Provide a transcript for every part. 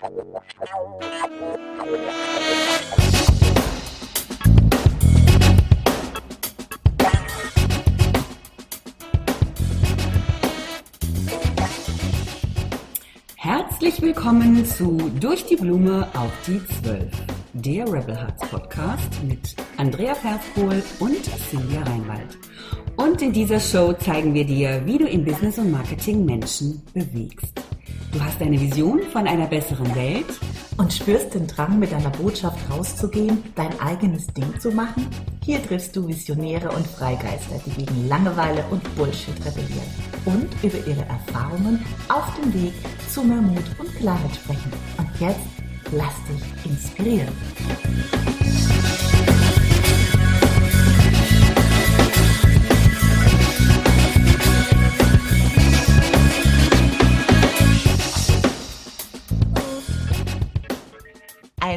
Herzlich willkommen zu Durch die Blume auf die Zwölf, der Rebel Hearts Podcast mit Andrea Perskohl und Silvia Reinwald. Und in dieser Show zeigen wir dir, wie du im Business und Marketing Menschen bewegst. Du hast eine Vision von einer besseren Welt und spürst den Drang, mit deiner Botschaft rauszugehen, dein eigenes Ding zu machen? Hier triffst du Visionäre und Freigeister, die gegen Langeweile und Bullshit rebellieren und über ihre Erfahrungen auf dem Weg zu mehr Mut und Klarheit sprechen. Und jetzt lass dich inspirieren.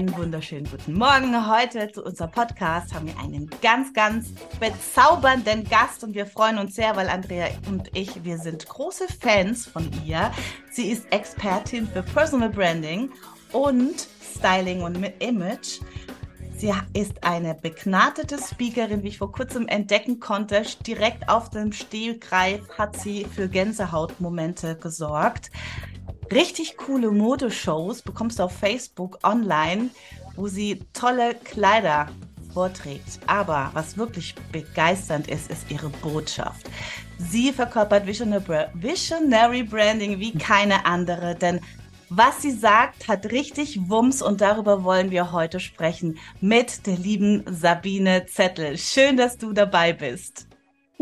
Einen wunderschönen guten Morgen. Heute zu unserem Podcast haben wir einen ganz, ganz bezaubernden Gast und wir freuen uns sehr, weil Andrea und ich, wir sind große Fans von ihr. Sie ist Expertin für Personal Branding und Styling und Image. Sie ist eine begnadete Speakerin, wie ich vor kurzem entdecken konnte. Direkt auf dem Stehgreif hat sie für Gänsehautmomente gesorgt richtig coole Modeshows bekommst du auf Facebook online, wo sie tolle Kleider vorträgt. Aber was wirklich begeisternd ist, ist ihre Botschaft. Sie verkörpert Visionary Branding wie keine andere, denn was sie sagt, hat richtig Wumms und darüber wollen wir heute sprechen mit der lieben Sabine Zettel. Schön, dass du dabei bist.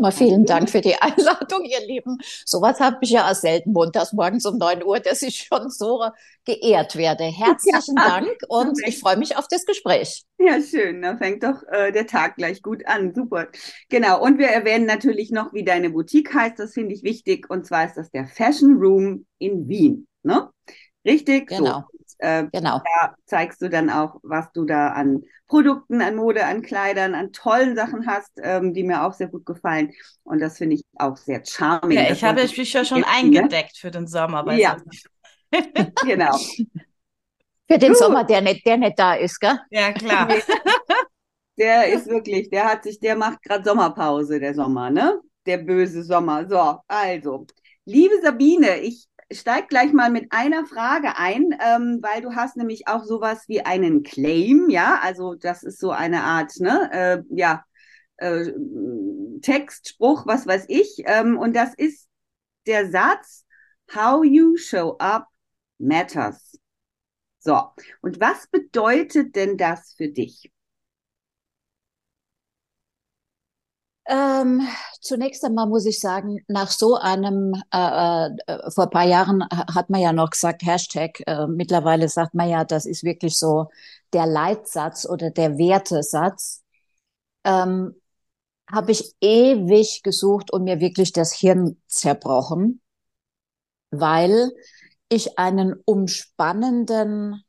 Mal vielen Dank für die Einladung, ihr Lieben. Sowas habe ich ja selten montags morgens um 9 Uhr, dass ich schon so geehrt werde. Herzlichen ja. Dank und ich freue mich auf das Gespräch. Ja, schön. Da fängt doch äh, der Tag gleich gut an. Super. Genau. Und wir erwähnen natürlich noch, wie deine Boutique heißt. Das finde ich wichtig. Und zwar ist das der Fashion Room in Wien. Ne? Richtig? Genau. So. Äh, genau. Da zeigst du dann auch, was du da an Produkten, an Mode, an Kleidern, an tollen Sachen hast, ähm, die mir auch sehr gut gefallen. Und das finde ich auch sehr charming. Ja, ich habe mich ja schon ne? eingedeckt für den Sommer. ja, genau. Für den uh. Sommer, der nicht, der nicht da ist, gell? Ja, klar. der ist wirklich, der hat sich, der macht gerade Sommerpause, der Sommer, ne? Der böse Sommer. So, also, liebe Sabine, ich steig gleich mal mit einer Frage ein, ähm, weil du hast nämlich auch sowas wie einen Claim, ja, also das ist so eine Art, ne, äh, ja, äh, Text, Spruch, was weiß ich, ähm, und das ist der Satz, How you show up matters. So, und was bedeutet denn das für dich? Ähm, zunächst einmal muss ich sagen, nach so einem, äh, äh, vor ein paar Jahren hat man ja noch gesagt, Hashtag, äh, mittlerweile sagt man ja, das ist wirklich so der Leitsatz oder der Wertesatz, ähm, habe ich ewig gesucht und mir wirklich das Hirn zerbrochen, weil ich einen umspannenden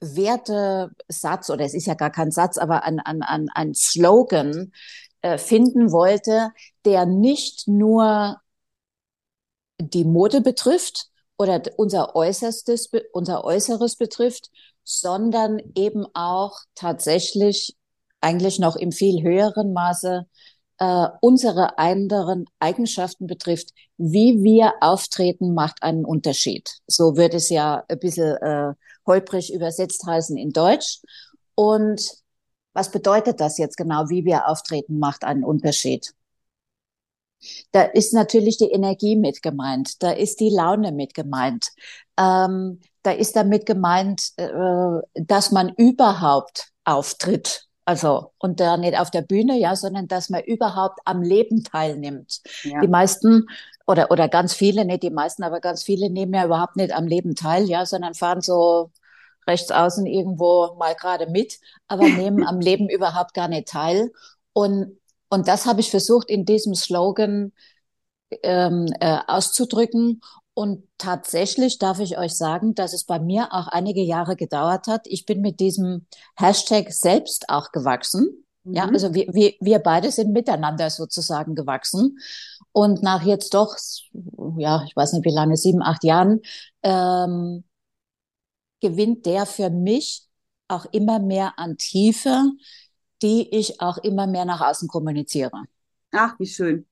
Wertesatz, oder es ist ja gar kein Satz, aber ein, ein, ein, ein Slogan äh, finden wollte, der nicht nur die Mode betrifft oder unser Äußerstes, unser Äußeres betrifft, sondern eben auch tatsächlich eigentlich noch im viel höheren Maße äh, unsere anderen Eigenschaften betrifft. Wie wir auftreten, macht einen Unterschied. So würde es ja ein bisschen äh, holprig übersetzt heißen in Deutsch. Und was bedeutet das jetzt genau, wie wir auftreten, macht einen Unterschied. Da ist natürlich die Energie mit gemeint, da ist die Laune mit gemeint, ähm, da ist damit gemeint, äh, dass man überhaupt auftritt. Also, und da nicht auf der Bühne, ja, sondern dass man überhaupt am Leben teilnimmt. Ja. Die meisten oder, oder ganz viele, nicht die meisten, aber ganz viele nehmen ja überhaupt nicht am Leben teil, ja, sondern fahren so rechts außen irgendwo mal gerade mit, aber nehmen am Leben überhaupt gar nicht teil. Und, und das habe ich versucht in diesem Slogan ähm, äh, auszudrücken. Und tatsächlich darf ich euch sagen, dass es bei mir auch einige Jahre gedauert hat. Ich bin mit diesem Hashtag selbst auch gewachsen. Mhm. Ja, also wir, wir, wir beide sind miteinander sozusagen gewachsen. Und nach jetzt doch, ja, ich weiß nicht wie lange, sieben, acht Jahren, ähm, gewinnt der für mich auch immer mehr an Tiefe, die ich auch immer mehr nach außen kommuniziere. Ach, wie schön.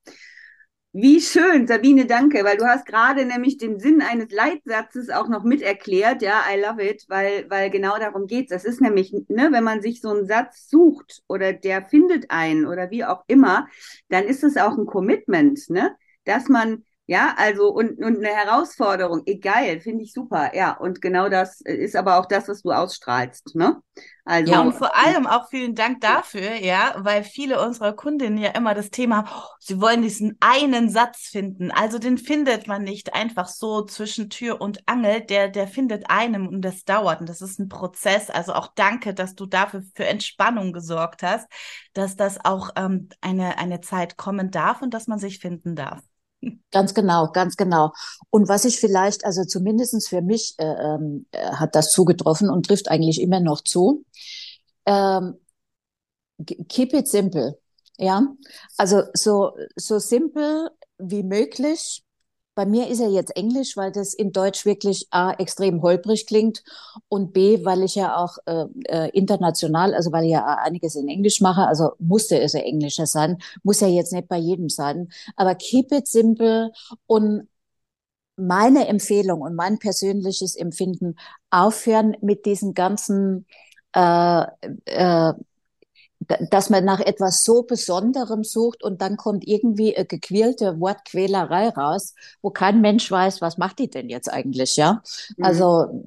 Wie schön, Sabine, danke, weil du hast gerade nämlich den Sinn eines Leitsatzes auch noch mit erklärt. Ja, I love it, weil, weil genau darum geht's. Es ist nämlich, ne, wenn man sich so einen Satz sucht oder der findet einen oder wie auch immer, dann ist es auch ein Commitment, ne, dass man ja, also und, und eine Herausforderung, egal, finde ich super. Ja, und genau das ist aber auch das, was du ausstrahlst, ne? Also, ja, und vor allem auch vielen Dank dafür, ja, weil viele unserer Kundinnen ja immer das Thema haben, oh, sie wollen diesen einen Satz finden. Also den findet man nicht einfach so zwischen Tür und Angel, der, der findet einem und das dauert. Und das ist ein Prozess. Also auch danke, dass du dafür für Entspannung gesorgt hast, dass das auch ähm, eine, eine Zeit kommen darf und dass man sich finden darf. Ganz genau, ganz genau. Und was ich vielleicht, also zumindestens für mich äh, ähm, äh, hat das zugetroffen und trifft eigentlich immer noch zu. Ähm, keep it simple. Ja, also so, so simpel wie möglich bei mir ist er jetzt Englisch, weil das in Deutsch wirklich A, extrem holprig klingt und B, weil ich ja auch äh, äh, international, also weil ich ja einiges in Englisch mache, also musste es ja Englischer sein, muss ja jetzt nicht bei jedem sein, aber keep it simple und meine Empfehlung und mein persönliches Empfinden aufhören mit diesen ganzen äh, äh, dass man nach etwas so Besonderem sucht und dann kommt irgendwie eine gequälte Wortquälerei raus, wo kein Mensch weiß, was macht die denn jetzt eigentlich, ja? Mhm. Also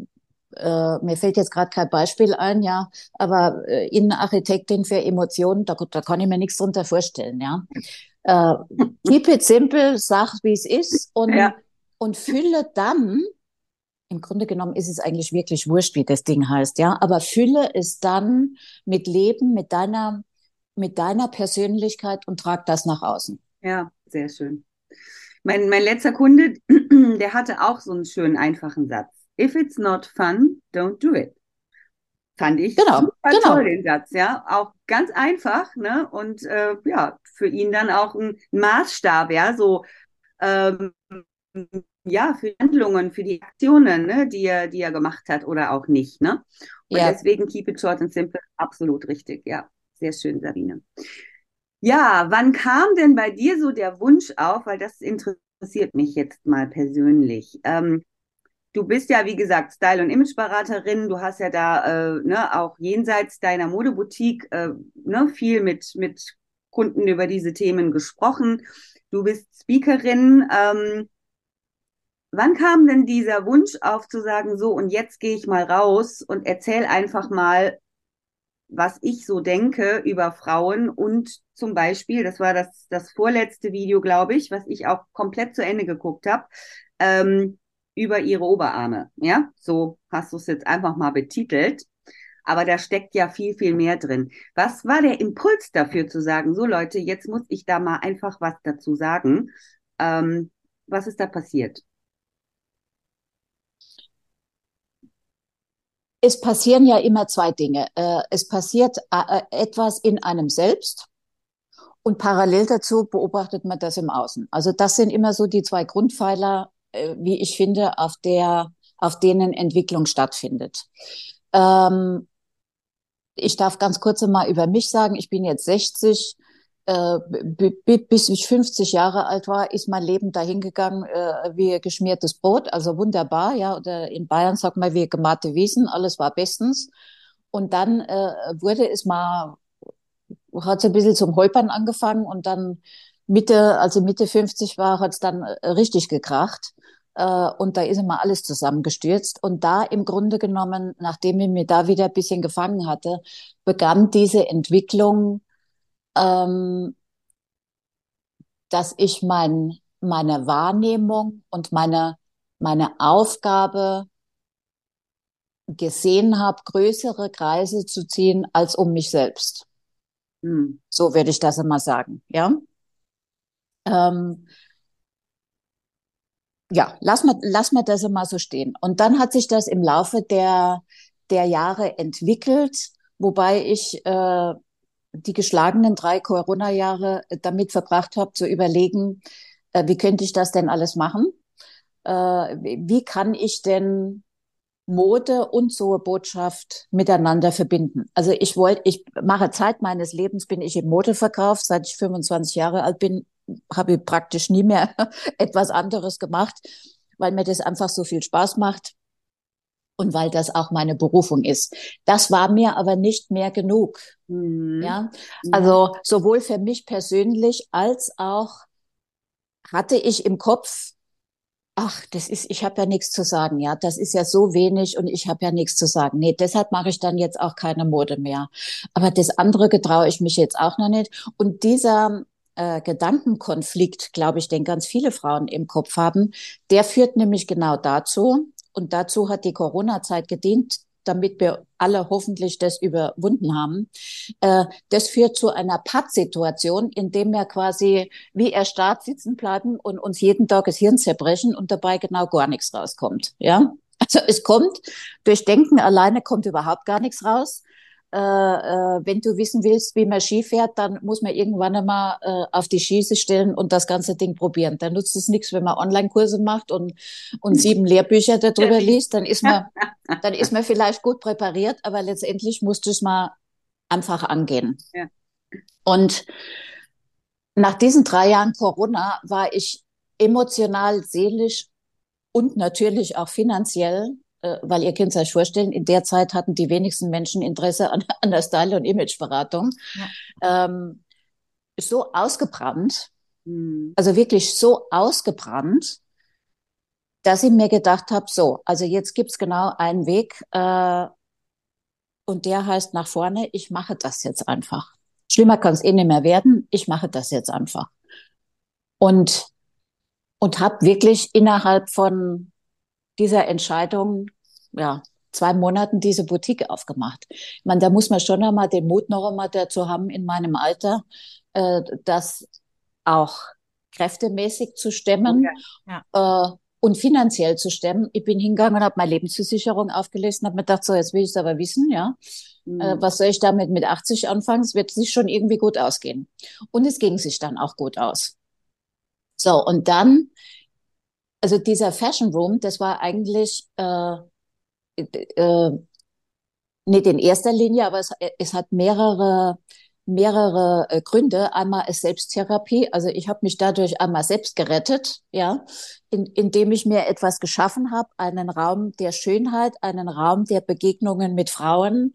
äh, mir fällt jetzt gerade kein Beispiel ein, ja, aber äh, Innenarchitektin für Emotionen, da, da kann ich mir nichts drunter vorstellen, ja. Äh, keep it simple, sag, wie es ist und, ja. und fülle dann im Grunde genommen ist es eigentlich wirklich wurscht, wie das Ding heißt, ja. Aber fülle es dann mit Leben, mit deiner, mit deiner Persönlichkeit und trag das nach außen. Ja, sehr schön. Mein, mein letzter Kunde, der hatte auch so einen schönen, einfachen Satz. If it's not fun, don't do it. Fand ich genau, super genau. toll, den Satz, ja. Auch ganz einfach, ne? Und äh, ja, für ihn dann auch ein Maßstab, ja, so ähm, ja, für die Handlungen, für die Aktionen, ne, die er, die er gemacht hat oder auch nicht, ne? Und ja. deswegen keep it short and simple, absolut richtig, ja. Sehr schön, Sabine. Ja, wann kam denn bei dir so der Wunsch auf, weil das interessiert mich jetzt mal persönlich. Ähm, du bist ja, wie gesagt, Style- und Imageberaterin. Du hast ja da äh, ne, auch jenseits deiner Modeboutique äh, ne, viel mit, mit Kunden über diese Themen gesprochen. Du bist Speakerin. Ähm, Wann kam denn dieser Wunsch auf zu sagen, so und jetzt gehe ich mal raus und erzähle einfach mal, was ich so denke über Frauen und zum Beispiel, das war das, das vorletzte Video, glaube ich, was ich auch komplett zu Ende geguckt habe, ähm, über ihre Oberarme. Ja, so hast du es jetzt einfach mal betitelt. Aber da steckt ja viel, viel mehr drin. Was war der Impuls dafür zu sagen, so Leute, jetzt muss ich da mal einfach was dazu sagen? Ähm, was ist da passiert? Es passieren ja immer zwei Dinge. Äh, es passiert äh, etwas in einem selbst und parallel dazu beobachtet man das im Außen. Also das sind immer so die zwei Grundpfeiler, äh, wie ich finde, auf der, auf denen Entwicklung stattfindet. Ähm, ich darf ganz kurz mal über mich sagen. Ich bin jetzt 60 äh, bis ich 50 Jahre alt war, ist mein Leben dahingegangen äh, wie geschmiertes Brot, also wunderbar, ja. Oder in Bayern sagt man wie gemachte Wiesen, alles war bestens. Und dann äh, wurde es mal, hat es ein bisschen zum Holpern angefangen und dann Mitte, also Mitte 50 war, hat es dann äh, richtig gekracht. Äh, und da ist immer alles zusammengestürzt. Und da im Grunde genommen, nachdem ich mir da wieder ein bisschen gefangen hatte, begann diese Entwicklung ähm, dass ich mein, meine Wahrnehmung und meine, meine Aufgabe gesehen habe, größere Kreise zu ziehen als um mich selbst. Hm. So würde ich das immer sagen, ja. Ähm, ja, lass mal, lass mal das immer so stehen. Und dann hat sich das im Laufe der, der Jahre entwickelt, wobei ich äh, die geschlagenen drei Corona-Jahre damit verbracht habe, zu überlegen, äh, wie könnte ich das denn alles machen? Äh, wie kann ich denn Mode und so Botschaft miteinander verbinden. Also ich wollte, ich mache Zeit meines Lebens, bin ich im Modeverkauf, seit ich 25 Jahre alt bin, habe ich praktisch nie mehr etwas anderes gemacht, weil mir das einfach so viel Spaß macht und weil das auch meine Berufung ist. Das war mir aber nicht mehr genug. Mhm. Ja, also sowohl für mich persönlich als auch hatte ich im Kopf, ach, das ist, ich habe ja nichts zu sagen, ja, das ist ja so wenig und ich habe ja nichts zu sagen. Nee, deshalb mache ich dann jetzt auch keine Mode mehr. Aber das andere getraue ich mich jetzt auch noch nicht. Und dieser äh, Gedankenkonflikt, glaube ich, den ganz viele Frauen im Kopf haben, der führt nämlich genau dazu, und dazu hat die Corona-Zeit gedient, damit wir alle hoffentlich das überwunden haben. Äh, das führt zu einer Pattsituation, in dem wir quasi wie erstarrt sitzen bleiben und uns jeden Tag das Hirn zerbrechen und dabei genau gar nichts rauskommt. Ja, also es kommt durch Denken alleine kommt überhaupt gar nichts raus äh, äh, wenn du wissen willst, wie man Ski fährt, dann muss man irgendwann einmal äh, auf die Schieße stellen und das ganze Ding probieren. Dann nutzt es nichts, wenn man Online-Kurse macht und, und sieben Lehrbücher darüber liest, dann ist man, dann ist man vielleicht gut präpariert, aber letztendlich musst du es mal einfach angehen. Ja. Und nach diesen drei Jahren Corona war ich emotional, seelisch und natürlich auch finanziell weil ihr könnt euch vorstellen, in der Zeit hatten die wenigsten Menschen Interesse an, an der Style- und Imageberatung. Ja. Ähm, so ausgebrannt, mhm. also wirklich so ausgebrannt, dass ich mir gedacht habe, so, also jetzt gibt's genau einen Weg äh, und der heißt nach vorne, ich mache das jetzt einfach. Schlimmer kann es eh nicht mehr werden, ich mache das jetzt einfach. Und, und habe wirklich innerhalb von dieser Entscheidung, ja, zwei Monaten diese Boutique aufgemacht. Ich meine, da muss man schon einmal den Mut noch einmal dazu haben, in meinem Alter, äh, das auch kräftemäßig zu stemmen okay. ja. äh, und finanziell zu stemmen. Ich bin hingegangen und habe meine Lebensversicherung aufgelesen, habe mir gedacht, so, jetzt will ich es aber wissen, ja. Mhm. Äh, was soll ich damit mit 80 anfangen? Es wird sich schon irgendwie gut ausgehen. Und es ging sich dann auch gut aus. So, und dann also dieser Fashion Room, das war eigentlich äh, äh, nicht in erster Linie, aber es, es hat mehrere mehrere äh, Gründe. Einmal ist Selbsttherapie, also ich habe mich dadurch einmal selbst gerettet, ja, in, indem ich mir etwas geschaffen habe, einen Raum der Schönheit, einen Raum der Begegnungen mit Frauen,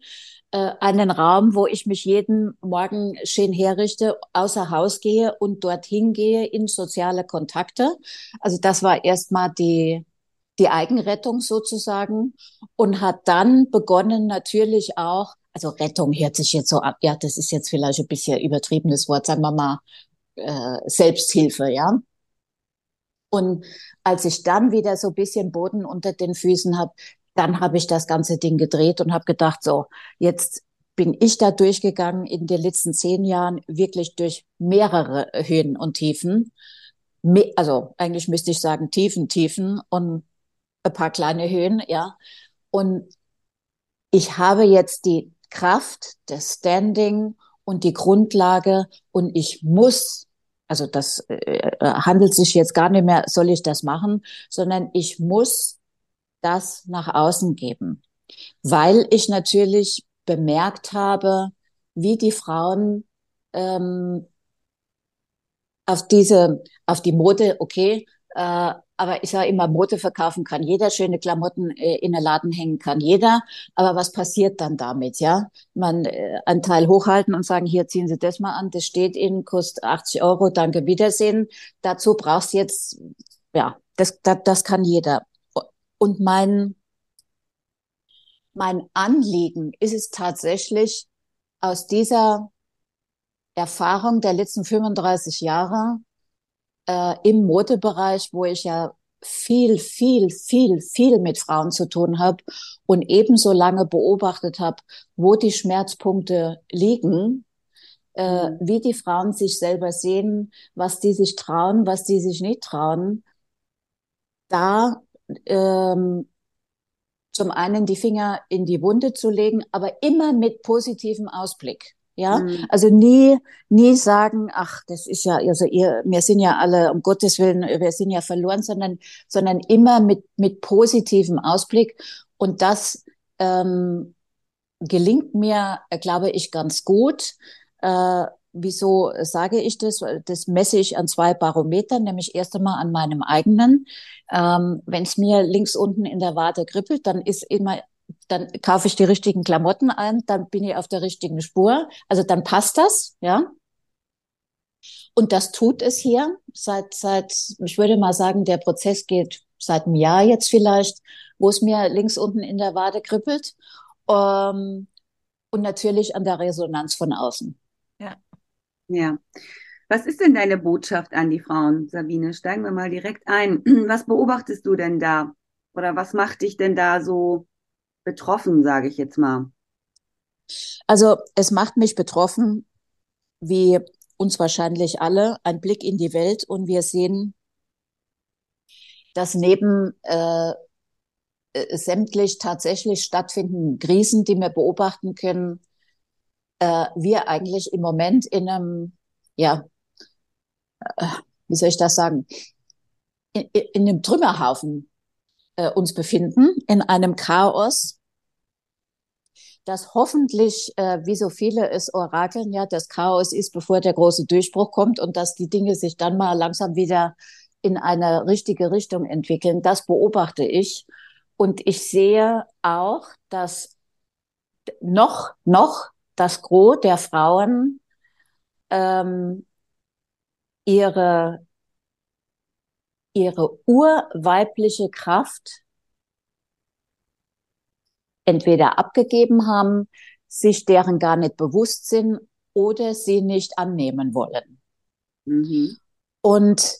äh, einen Raum, wo ich mich jeden Morgen schön herrichte, außer Haus gehe und dorthin gehe in soziale Kontakte. Also das war erstmal die, die Eigenrettung sozusagen und hat dann begonnen natürlich auch, also Rettung hört sich jetzt so ab, ja, das ist jetzt vielleicht ein bisschen übertriebenes Wort, sagen wir mal, äh, Selbsthilfe, ja. Und als ich dann wieder so ein bisschen Boden unter den Füßen habe, dann habe ich das ganze Ding gedreht und habe gedacht, so, jetzt bin ich da durchgegangen in den letzten zehn Jahren wirklich durch mehrere Höhen und Tiefen. Also eigentlich müsste ich sagen Tiefen, Tiefen und ein paar kleine Höhen, ja. Und ich habe jetzt die Kraft, das Standing und die Grundlage. Und ich muss, also das äh, äh handelt sich jetzt gar nicht mehr, soll ich das machen, sondern ich muss das nach außen geben, weil ich natürlich bemerkt habe, wie die Frauen ähm, auf diese, auf die Mode, okay, äh, aber ich sage immer, Mode verkaufen kann jeder, schöne Klamotten äh, in den Laden hängen kann jeder. Aber was passiert dann damit, ja? Man äh, einen Teil hochhalten und sagen, hier ziehen Sie das mal an, das steht Ihnen, kostet 80 Euro, danke, Wiedersehen. Dazu brauchst jetzt, ja, das, das, das kann jeder. Und mein, mein Anliegen ist es tatsächlich, aus dieser Erfahrung der letzten 35 Jahre äh, im Modebereich, wo ich ja viel, viel, viel, viel mit Frauen zu tun habe und ebenso lange beobachtet habe, wo die Schmerzpunkte liegen, äh, mhm. wie die Frauen sich selber sehen, was die sich trauen, was die sich nicht trauen, da ähm, zum einen die Finger in die Wunde zu legen, aber immer mit positivem Ausblick. Ja, mhm. also nie, nie sagen, ach, das ist ja, also ihr, wir sind ja alle, um Gottes Willen, wir sind ja verloren, sondern, sondern immer mit, mit positivem Ausblick Und das ähm, gelingt mir, glaube ich, ganz gut. Äh, wieso sage ich das? Das messe ich an zwei Barometern, nämlich erst einmal an meinem eigenen. Ähm, Wenn es mir links unten in der Wade kribbelt, dann ist immer dann kaufe ich die richtigen Klamotten ein, dann bin ich auf der richtigen Spur. Also dann passt das, ja. Und das tut es hier seit, seit, ich würde mal sagen, der Prozess geht seit einem Jahr jetzt vielleicht, wo es mir links unten in der Wade kribbelt. Ähm, und natürlich an der Resonanz von außen. Ja. Ja. Was ist denn deine Botschaft an die Frauen, Sabine? Steigen wir mal direkt ein. Was beobachtest du denn da? Oder was macht dich denn da so betroffen, sage ich jetzt mal? Also es macht mich betroffen, wie uns wahrscheinlich alle, ein Blick in die Welt und wir sehen, dass neben äh, äh, sämtlich tatsächlich stattfindenden Krisen, die wir beobachten können, äh, wir eigentlich im Moment in einem, ja, äh, wie soll ich das sagen, in, in einem Trümmerhaufen äh, uns befinden, in einem Chaos, das hoffentlich, äh, wie so viele es orakeln, ja, das Chaos ist, bevor der große Durchbruch kommt und dass die Dinge sich dann mal langsam wieder in eine richtige Richtung entwickeln. Das beobachte ich. Und ich sehe auch, dass noch, noch das Gros der Frauen ähm, ihre, ihre urweibliche Kraft entweder abgegeben haben, sich deren gar nicht bewusst sind oder sie nicht annehmen wollen. Mhm. Und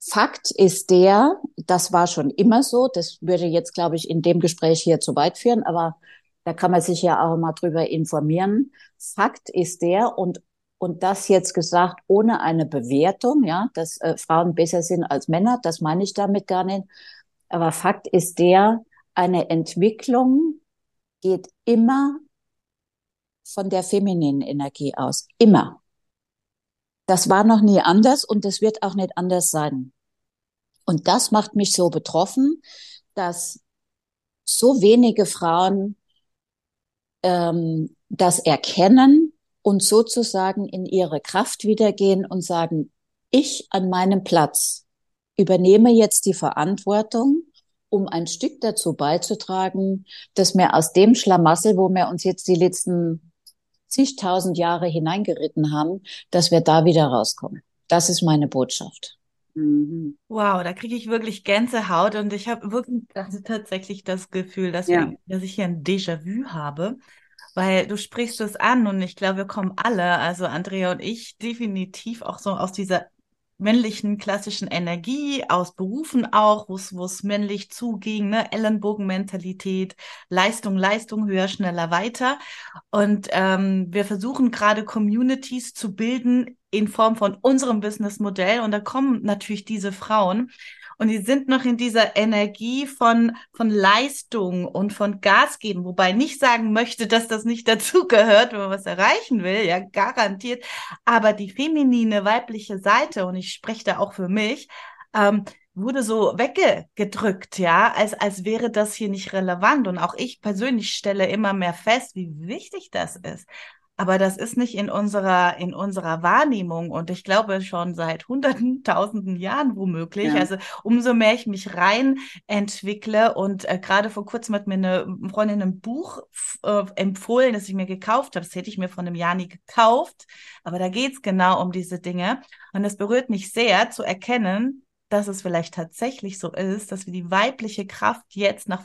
Fakt ist der, das war schon immer so, das würde jetzt, glaube ich, in dem Gespräch hier zu weit führen, aber da kann man sich ja auch mal drüber informieren. Fakt ist der, und, und das jetzt gesagt ohne eine Bewertung, ja, dass äh, Frauen besser sind als Männer, das meine ich damit gar nicht. Aber Fakt ist der, eine Entwicklung geht immer von der femininen Energie aus. Immer. Das war noch nie anders und das wird auch nicht anders sein. Und das macht mich so betroffen, dass so wenige Frauen ähm, das erkennen und sozusagen in ihre Kraft wiedergehen und sagen, ich an meinem Platz übernehme jetzt die Verantwortung, um ein Stück dazu beizutragen, dass wir aus dem Schlamassel, wo wir uns jetzt die letzten zigtausend Jahre hineingeritten haben, dass wir da wieder rauskommen. Das ist meine Botschaft. Mhm. Wow, da kriege ich wirklich Gänsehaut und ich habe wirklich also tatsächlich das Gefühl, dass, ja. wir, dass ich hier ein Déjà-vu habe, weil du sprichst es an und ich glaube, wir kommen alle, also Andrea und ich, definitiv auch so aus dieser männlichen klassischen Energie, aus Berufen auch, wo es männlich zuging, ne? Ellenbogenmentalität, Leistung, Leistung, höher, schneller, weiter. Und ähm, wir versuchen gerade Communities zu bilden in Form von unserem Businessmodell. Und da kommen natürlich diese Frauen. Und die sind noch in dieser Energie von, von Leistung und von Gas geben, wobei ich nicht sagen möchte, dass das nicht dazugehört, wenn man was erreichen will, ja, garantiert. Aber die feminine, weibliche Seite, und ich spreche da auch für mich, ähm, wurde so weggedrückt, ja, als, als wäre das hier nicht relevant. Und auch ich persönlich stelle immer mehr fest, wie wichtig das ist. Aber das ist nicht in unserer, in unserer Wahrnehmung und ich glaube schon seit hunderten, tausenden Jahren womöglich. Ja. Also umso mehr ich mich rein entwickle und äh, gerade vor kurzem hat mir eine Freundin ein Buch äh, empfohlen, das ich mir gekauft habe. Das hätte ich mir von einem Jahr nie gekauft. Aber da geht's genau um diese Dinge. Und es berührt mich sehr zu erkennen, dass es vielleicht tatsächlich so ist, dass wir die weibliche Kraft jetzt nach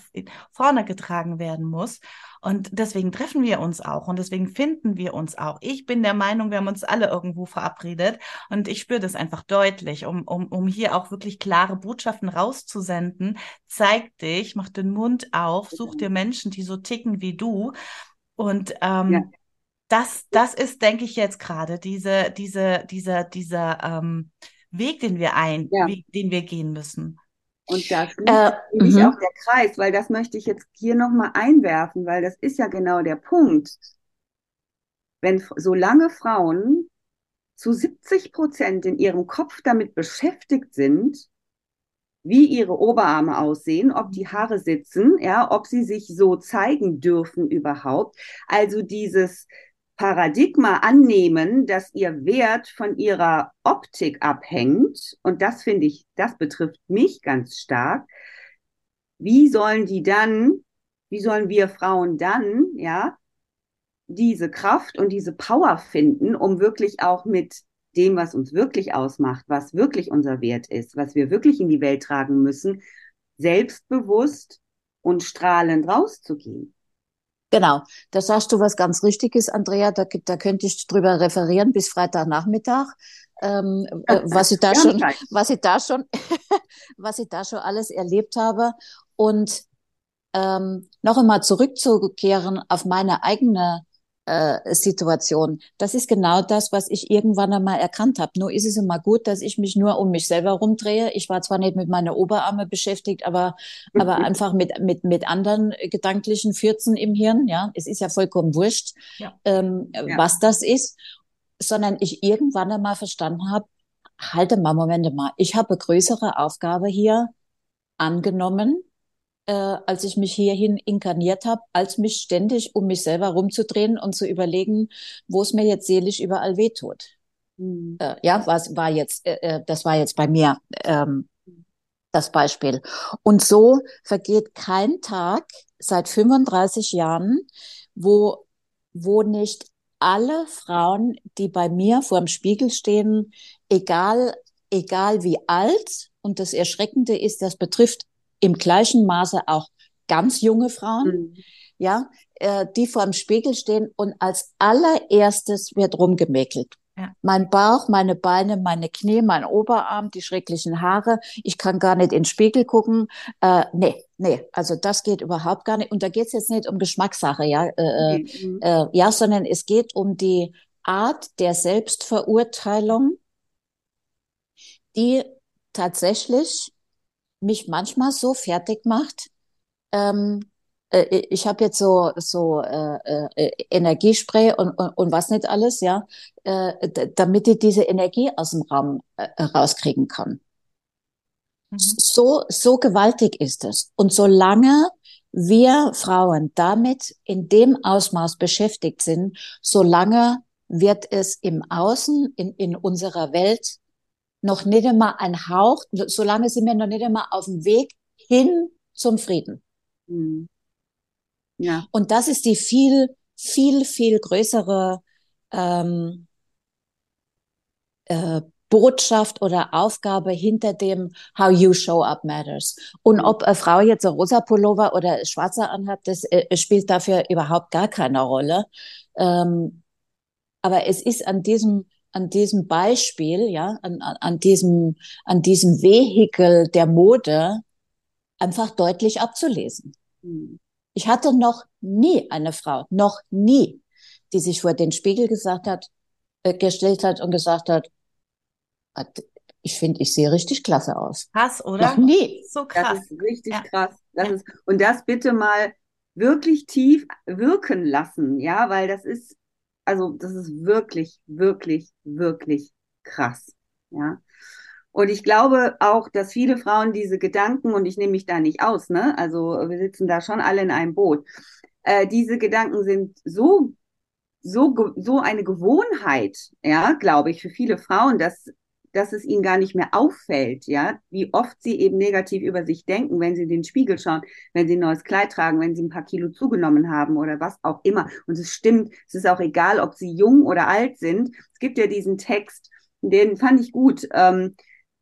vorne getragen werden muss. Und deswegen treffen wir uns auch und deswegen finden wir uns auch. Ich bin der Meinung, wir haben uns alle irgendwo verabredet und ich spüre das einfach deutlich, um, um, um hier auch wirklich klare Botschaften rauszusenden. Zeig dich, mach den Mund auf, such dir Menschen, die so ticken wie du. Und ähm, ja. das, das ist, denke ich, jetzt gerade diese, diese, dieser, dieser, ähm, Weg, den wir ein, ja. Weg, den wir gehen müssen. Und da schließt äh, nämlich mhm. auch der Kreis, weil das möchte ich jetzt hier nochmal einwerfen, weil das ist ja genau der Punkt. Wenn solange Frauen zu 70 Prozent in ihrem Kopf damit beschäftigt sind, wie ihre Oberarme aussehen, ob die Haare sitzen, ja, ob sie sich so zeigen dürfen überhaupt. Also dieses Paradigma annehmen, dass ihr Wert von ihrer Optik abhängt. Und das finde ich, das betrifft mich ganz stark. Wie sollen die dann, wie sollen wir Frauen dann, ja, diese Kraft und diese Power finden, um wirklich auch mit dem, was uns wirklich ausmacht, was wirklich unser Wert ist, was wir wirklich in die Welt tragen müssen, selbstbewusst und strahlend rauszugehen. Genau, da sagst du was ganz Richtiges, Andrea. Da, da könnte ich drüber referieren bis Freitagnachmittag, ähm, äh, was ich da schon, was ich da schon, was ich da schon alles erlebt habe. Und ähm, noch einmal zurückzukehren auf meine eigene äh, Situation. Das ist genau das, was ich irgendwann einmal erkannt habe. Nur ist es immer gut, dass ich mich nur um mich selber rumdrehe. Ich war zwar nicht mit meiner Oberarme beschäftigt, aber, aber einfach mit, mit, mit anderen gedanklichen Fürzen im Hirn. Ja, es ist ja vollkommen wurscht, ja. Ähm, ja. was das ist, sondern ich irgendwann einmal verstanden habe, halte mal, Momente mal, ich habe größere Aufgabe hier angenommen äh, als ich mich hierhin inkarniert habe, als mich ständig um mich selber rumzudrehen und zu überlegen, wo es mir jetzt seelisch überall wehtut. Mhm. Äh, ja, was war jetzt, äh, äh, das war jetzt bei mir ähm, das Beispiel. Und so vergeht kein Tag seit 35 Jahren, wo, wo nicht alle Frauen, die bei mir vor dem Spiegel stehen, egal, egal wie alt, und das Erschreckende ist, das betrifft im gleichen Maße auch ganz junge Frauen, mhm. ja, äh, die vor dem Spiegel stehen und als allererstes wird rumgemäkelt. Ja. Mein Bauch, meine Beine, meine Knie, mein Oberarm, die schrecklichen Haare. Ich kann gar nicht in den Spiegel gucken. Äh, nee, nee, also das geht überhaupt gar nicht. Und da geht es jetzt nicht um Geschmackssache, ja, äh, äh mhm. äh, ja, sondern es geht um die Art der Selbstverurteilung, die tatsächlich mich manchmal so fertig macht. Ähm, äh, ich habe jetzt so so äh, äh, Energiespray und, und, und was nicht alles, ja, äh, damit ich diese Energie aus dem Raum äh, rauskriegen kann. Mhm. So so gewaltig ist es. Und solange wir Frauen damit in dem Ausmaß beschäftigt sind, solange wird es im Außen, in, in unserer Welt noch nicht einmal ein Hauch, solange sind wir noch nicht einmal auf dem Weg hin zum Frieden. Mhm. Ja. Und das ist die viel, viel, viel größere ähm, äh, Botschaft oder Aufgabe hinter dem How you show up matters. Und mhm. ob eine Frau jetzt ein rosa Pullover oder schwarzer anhat, das äh, spielt dafür überhaupt gar keine Rolle. Ähm, aber es ist an diesem an diesem Beispiel, ja, an, an diesem, an diesem Vehikel der Mode einfach deutlich abzulesen. Mhm. Ich hatte noch nie eine Frau, noch nie, die sich vor den Spiegel gesagt hat, äh, gestellt hat und gesagt hat, ich finde, ich sehe richtig klasse aus. Krass, oder? Noch nie. So krass. Das ist richtig ja. krass. Das ja. ist, und das bitte mal wirklich tief wirken lassen, ja, weil das ist also das ist wirklich, wirklich, wirklich krass. Ja. Und ich glaube auch, dass viele Frauen diese Gedanken, und ich nehme mich da nicht aus, ne? Also wir sitzen da schon alle in einem Boot. Äh, diese Gedanken sind so, so, so eine Gewohnheit, ja, glaube ich, für viele Frauen, dass dass es ihnen gar nicht mehr auffällt, ja, wie oft sie eben negativ über sich denken, wenn sie in den Spiegel schauen, wenn sie ein neues Kleid tragen, wenn sie ein paar Kilo zugenommen haben oder was auch immer. Und es stimmt, es ist auch egal, ob sie jung oder alt sind. Es gibt ja diesen Text, den fand ich gut. Ähm,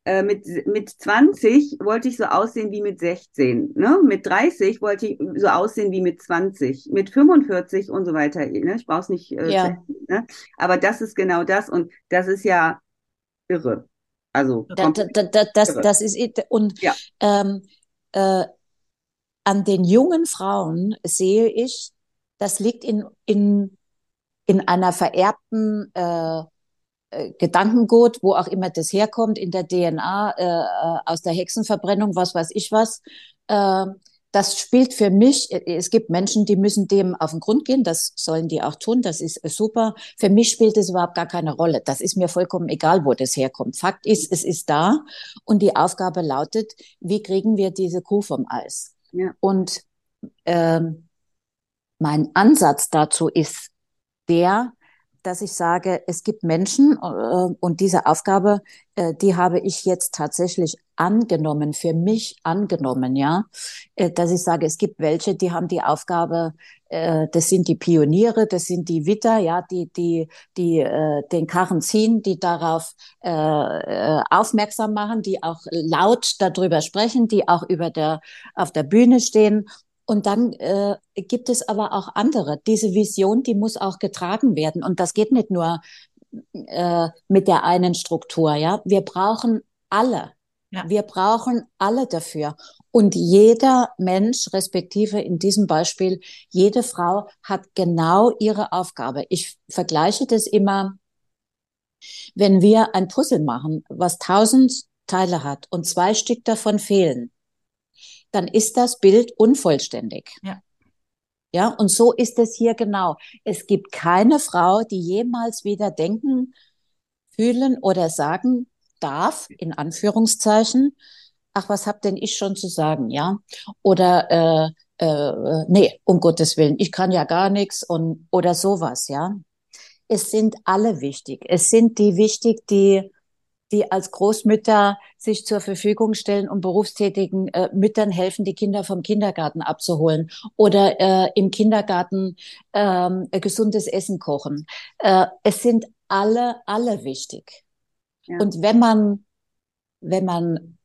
äh, mit, mit 20 wollte ich so aussehen wie mit 16. Ne? Mit 30 wollte ich so aussehen wie mit 20. Mit 45 und so weiter. Ne? Ich brauche es nicht. Äh, ja. Ne? Aber das ist genau das. Und das ist ja irre. Also da, da, da, das, irre. das ist und ja. ähm, äh, an den jungen Frauen sehe ich, das liegt in in in einer vererbten äh, äh Gedankengut, wo auch immer das herkommt, in der DNA, äh, äh, aus der Hexenverbrennung, was weiß ich was. Äh, das spielt für mich, es gibt Menschen, die müssen dem auf den Grund gehen, das sollen die auch tun, das ist super. Für mich spielt es überhaupt gar keine Rolle. Das ist mir vollkommen egal, wo das herkommt. Fakt ist, es ist da und die Aufgabe lautet, wie kriegen wir diese Kuh vom Eis? Ja. Und ähm, mein Ansatz dazu ist der, dass ich sage, es gibt Menschen äh, und diese Aufgabe, äh, die habe ich jetzt tatsächlich angenommen, für mich angenommen, ja, äh, dass ich sage, es gibt welche, die haben die Aufgabe, äh, das sind die Pioniere, das sind die Witter, ja, die die die äh, den Karren ziehen, die darauf äh, äh, aufmerksam machen, die auch laut darüber sprechen, die auch über der auf der Bühne stehen und dann äh, gibt es aber auch andere. Diese Vision, die muss auch getragen werden. Und das geht nicht nur äh, mit der einen Struktur. Ja, wir brauchen alle. Ja. Wir brauchen alle dafür. Und jeder Mensch, respektive in diesem Beispiel, jede Frau hat genau ihre Aufgabe. Ich vergleiche das immer, wenn wir ein Puzzle machen, was tausend Teile hat und zwei Stück davon fehlen dann ist das Bild unvollständig. Ja. Ja, und so ist es hier genau. Es gibt keine Frau, die jemals wieder denken, fühlen oder sagen darf, in Anführungszeichen, ach, was hab denn ich schon zu sagen, ja? Oder äh, äh, nee, um Gottes Willen, ich kann ja gar nichts und oder sowas, ja. Es sind alle wichtig. Es sind die wichtig, die die als Großmütter sich zur Verfügung stellen und berufstätigen äh, Müttern helfen, die Kinder vom Kindergarten abzuholen oder äh, im Kindergarten ähm, gesundes Essen kochen. Äh, es sind alle, alle wichtig. Ja. Und wenn man, wenn man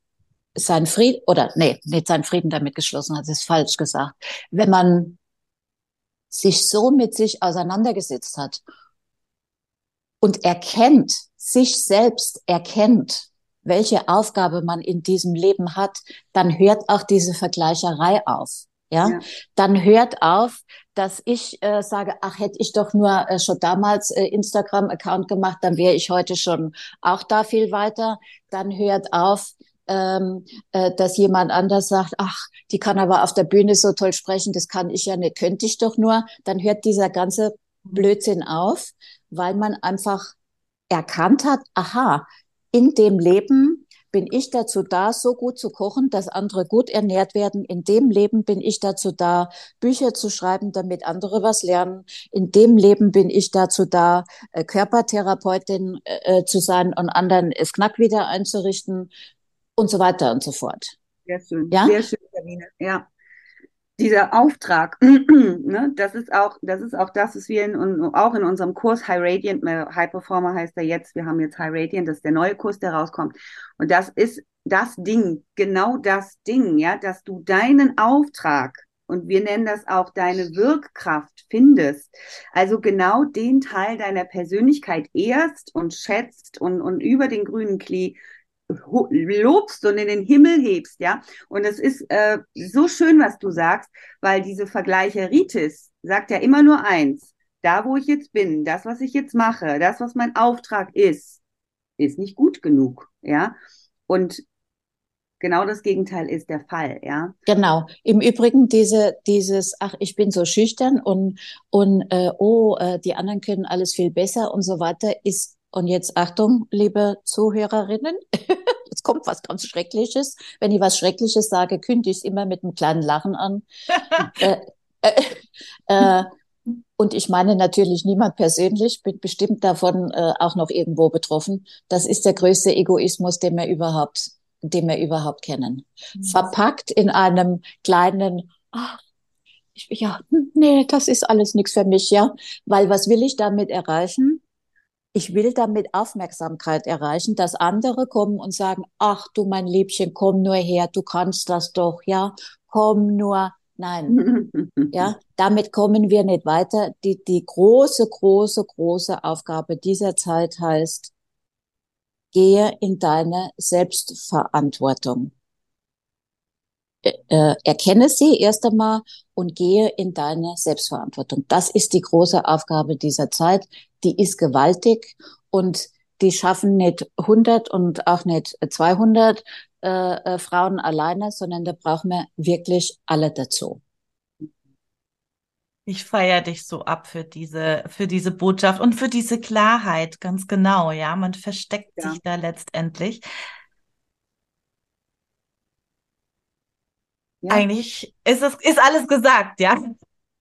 sein Frieden, oder nee, nicht sein Frieden damit geschlossen hat, ist falsch gesagt. Wenn man sich so mit sich auseinandergesetzt hat und erkennt, sich selbst erkennt, welche Aufgabe man in diesem Leben hat, dann hört auch diese Vergleicherei auf. Ja, ja. dann hört auf, dass ich äh, sage, ach, hätte ich doch nur äh, schon damals äh, Instagram-Account gemacht, dann wäre ich heute schon auch da viel weiter. Dann hört auf, ähm, äh, dass jemand anders sagt, ach, die kann aber auf der Bühne so toll sprechen, das kann ich ja nicht, könnte ich doch nur. Dann hört dieser ganze Blödsinn auf, weil man einfach erkannt hat, aha, in dem Leben bin ich dazu da, so gut zu kochen, dass andere gut ernährt werden. In dem Leben bin ich dazu da, Bücher zu schreiben, damit andere was lernen. In dem Leben bin ich dazu da, äh, Körpertherapeutin äh, äh, zu sein und anderen es Knack wieder einzurichten und so weiter und so fort. Sehr schön. Ja? Sehr schön, Sabine. Ja dieser Auftrag, ne, das ist auch, das ist auch das, was wir in, auch in unserem Kurs High Radiant, äh, High Performer heißt er jetzt, wir haben jetzt High Radiant, das ist der neue Kurs, der rauskommt. Und das ist das Ding, genau das Ding, ja, dass du deinen Auftrag und wir nennen das auch deine Wirkkraft findest. Also genau den Teil deiner Persönlichkeit ehrst und schätzt und, und über den grünen Klee lobst und in den Himmel hebst, ja. Und es ist äh, so schön, was du sagst, weil diese Vergleicheritis sagt ja immer nur eins. Da, wo ich jetzt bin, das, was ich jetzt mache, das, was mein Auftrag ist, ist nicht gut genug, ja. Und genau das Gegenteil ist der Fall, ja. Genau. Im Übrigen diese dieses ach ich bin so schüchtern und und äh, oh äh, die anderen können alles viel besser und so weiter ist und jetzt Achtung, liebe Zuhörerinnen, jetzt kommt was ganz Schreckliches. Wenn ich was Schreckliches sage, kündige ich es immer mit einem kleinen Lachen an. äh, äh, äh, und ich meine natürlich niemand persönlich, bin bestimmt davon äh, auch noch irgendwo betroffen. Das ist der größte Egoismus, den wir überhaupt, den wir überhaupt kennen. Mhm. Verpackt in einem kleinen, ach, ich, ja, nee, das ist alles nichts für mich, ja. Weil was will ich damit erreichen? Ich will damit Aufmerksamkeit erreichen, dass andere kommen und sagen, ach du mein Liebchen, komm nur her, du kannst das doch, ja, komm nur. Nein, ja, damit kommen wir nicht weiter. Die, die große, große, große Aufgabe dieser Zeit heißt, gehe in deine Selbstverantwortung. Äh, erkenne sie erst einmal und gehe in deine Selbstverantwortung. Das ist die große Aufgabe dieser Zeit. Die ist gewaltig und die schaffen nicht 100 und auch nicht 200 äh, äh, Frauen alleine, sondern da brauchen wir wirklich alle dazu. Ich feiere dich so ab für diese, für diese Botschaft und für diese Klarheit, ganz genau, ja. Man versteckt ja. sich da letztendlich. Ja. Eigentlich ist es, ist alles gesagt, ja.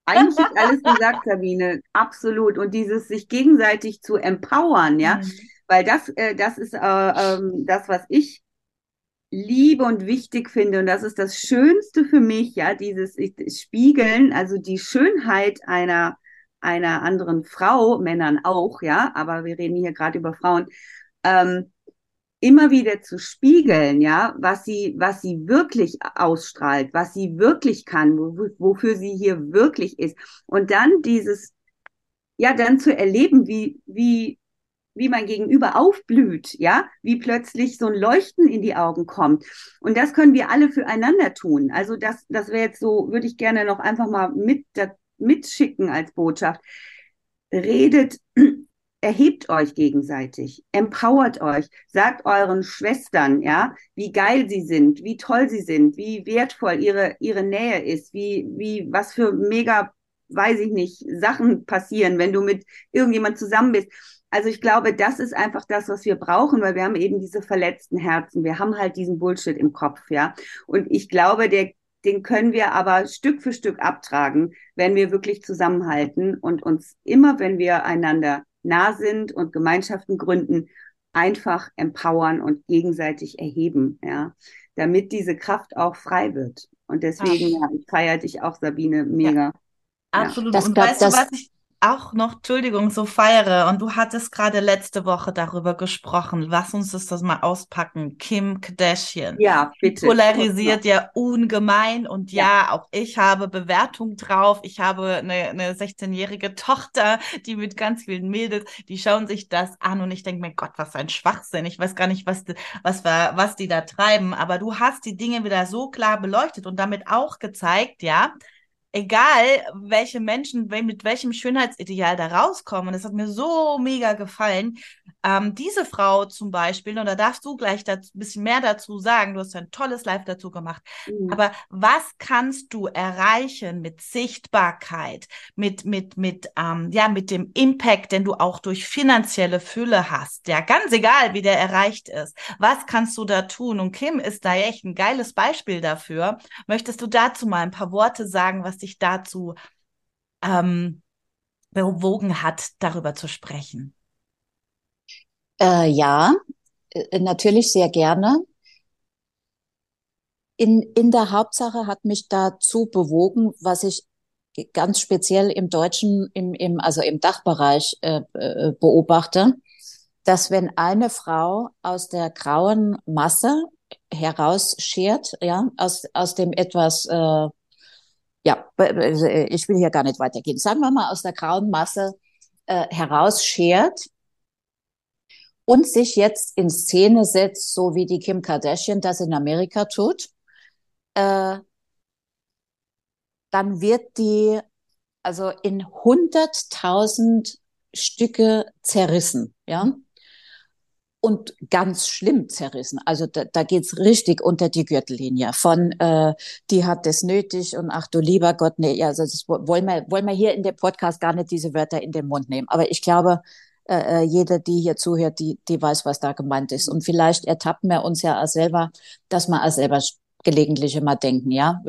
Eigentlich ist alles gesagt, Sabine, absolut. Und dieses sich gegenseitig zu empowern, ja, mhm. weil das, äh, das ist äh, äh, das, was ich liebe und wichtig finde. Und das ist das Schönste für mich, ja, dieses Spiegeln, also die Schönheit einer, einer anderen Frau, Männern auch, ja, aber wir reden hier gerade über Frauen, ähm, immer wieder zu spiegeln, ja, was sie, was sie wirklich ausstrahlt, was sie wirklich kann, wofür sie hier wirklich ist. Und dann dieses, ja, dann zu erleben, wie, wie, wie mein Gegenüber aufblüht, ja, wie plötzlich so ein Leuchten in die Augen kommt. Und das können wir alle füreinander tun. Also das, das wäre jetzt so, würde ich gerne noch einfach mal mit, mitschicken als Botschaft. Redet erhebt euch gegenseitig, empowert euch, sagt euren Schwestern, ja, wie geil sie sind, wie toll sie sind, wie wertvoll ihre, ihre Nähe ist, wie, wie, was für mega, weiß ich nicht, Sachen passieren, wenn du mit irgendjemand zusammen bist. Also ich glaube, das ist einfach das, was wir brauchen, weil wir haben eben diese verletzten Herzen. Wir haben halt diesen Bullshit im Kopf, ja. Und ich glaube, der, den können wir aber Stück für Stück abtragen, wenn wir wirklich zusammenhalten und uns immer, wenn wir einander nah sind und Gemeinschaften gründen, einfach empowern und gegenseitig erheben, ja, damit diese Kraft auch frei wird. Und deswegen, ja, ich feiere dich auch, Sabine, mega. Ja, absolut. Ja. und weißt du, was ich, auch noch, Entschuldigung, so feiere. Und du hattest gerade letzte Woche darüber gesprochen. Lass uns das, das mal auspacken. Kim Kardashian. Ja, bitte. Polarisiert ja ungemein. Und ja, ja auch ich habe Bewertung drauf. Ich habe eine, eine 16-jährige Tochter, die mit ganz vielen Mädels, die schauen sich das an. Und ich denke mir, Gott, was ein Schwachsinn. Ich weiß gar nicht, was, was, was die da treiben. Aber du hast die Dinge wieder so klar beleuchtet und damit auch gezeigt, ja, egal welche Menschen mit welchem Schönheitsideal da rauskommen, das hat mir so mega gefallen. Ähm, diese Frau zum Beispiel, und da darfst du gleich ein bisschen mehr dazu sagen, du hast ein tolles Live dazu gemacht, mhm. aber was kannst du erreichen mit Sichtbarkeit, mit, mit, mit, ähm, ja, mit dem Impact, den du auch durch finanzielle Fülle hast, ja, ganz egal, wie der erreicht ist. Was kannst du da tun? Und Kim ist da echt ein geiles Beispiel dafür. Möchtest du dazu mal ein paar Worte sagen, was dich dazu ähm, bewogen hat, darüber zu sprechen? Äh, ja, äh, natürlich sehr gerne. In, in der Hauptsache hat mich dazu bewogen, was ich ganz speziell im deutschen, im, im, also im Dachbereich äh, äh, beobachte, dass wenn eine Frau aus der grauen Masse herausschert, ja, aus, aus dem etwas äh, ja, äh, ich will hier gar nicht weitergehen. Sagen wir mal, aus der grauen Masse äh, herausschert und sich jetzt in Szene setzt, so wie die Kim Kardashian das in Amerika tut, äh, dann wird die also in hunderttausend Stücke zerrissen, ja und ganz schlimm zerrissen. Also da, da geht's richtig unter die Gürtellinie. Von äh, die hat das nötig und ach du lieber Gott, nee, also das wollen wir, wollen wir hier in dem Podcast gar nicht diese Wörter in den Mund nehmen. Aber ich glaube, äh, äh jeder, die hier zuhört, die, die weiß, was da gemeint ist. Und vielleicht ertappen wir uns ja auch selber, dass wir auch selber gelegentlich immer denken, ja,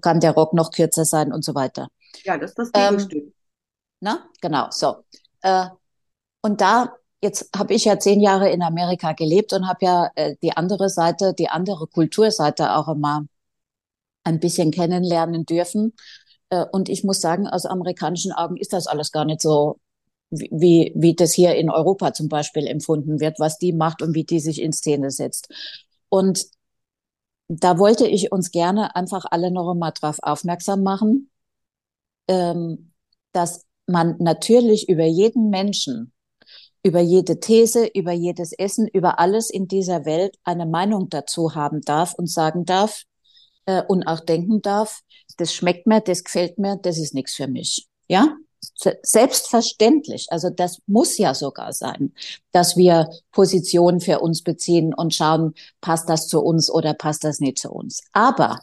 kann der Rock noch kürzer sein und so weiter. Ja, das ist das Gegenstück. Ähm, na, genau, so. Äh, und da Jetzt habe ich ja zehn Jahre in Amerika gelebt und habe ja äh, die andere Seite, die andere Kulturseite auch immer ein bisschen kennenlernen dürfen. Äh, und ich muss sagen, aus amerikanischen Augen ist das alles gar nicht so, wie, wie das hier in Europa zum Beispiel empfunden wird, was die macht und wie die sich in Szene setzt. Und da wollte ich uns gerne einfach alle noch einmal drauf aufmerksam machen, ähm, dass man natürlich über jeden Menschen über jede These, über jedes Essen, über alles in dieser Welt eine Meinung dazu haben darf und sagen darf äh, und auch denken darf, das schmeckt mir, das gefällt mir, das ist nichts für mich. Ja? selbstverständlich, also das muss ja sogar sein, dass wir Positionen für uns beziehen und schauen, passt das zu uns oder passt das nicht zu uns. Aber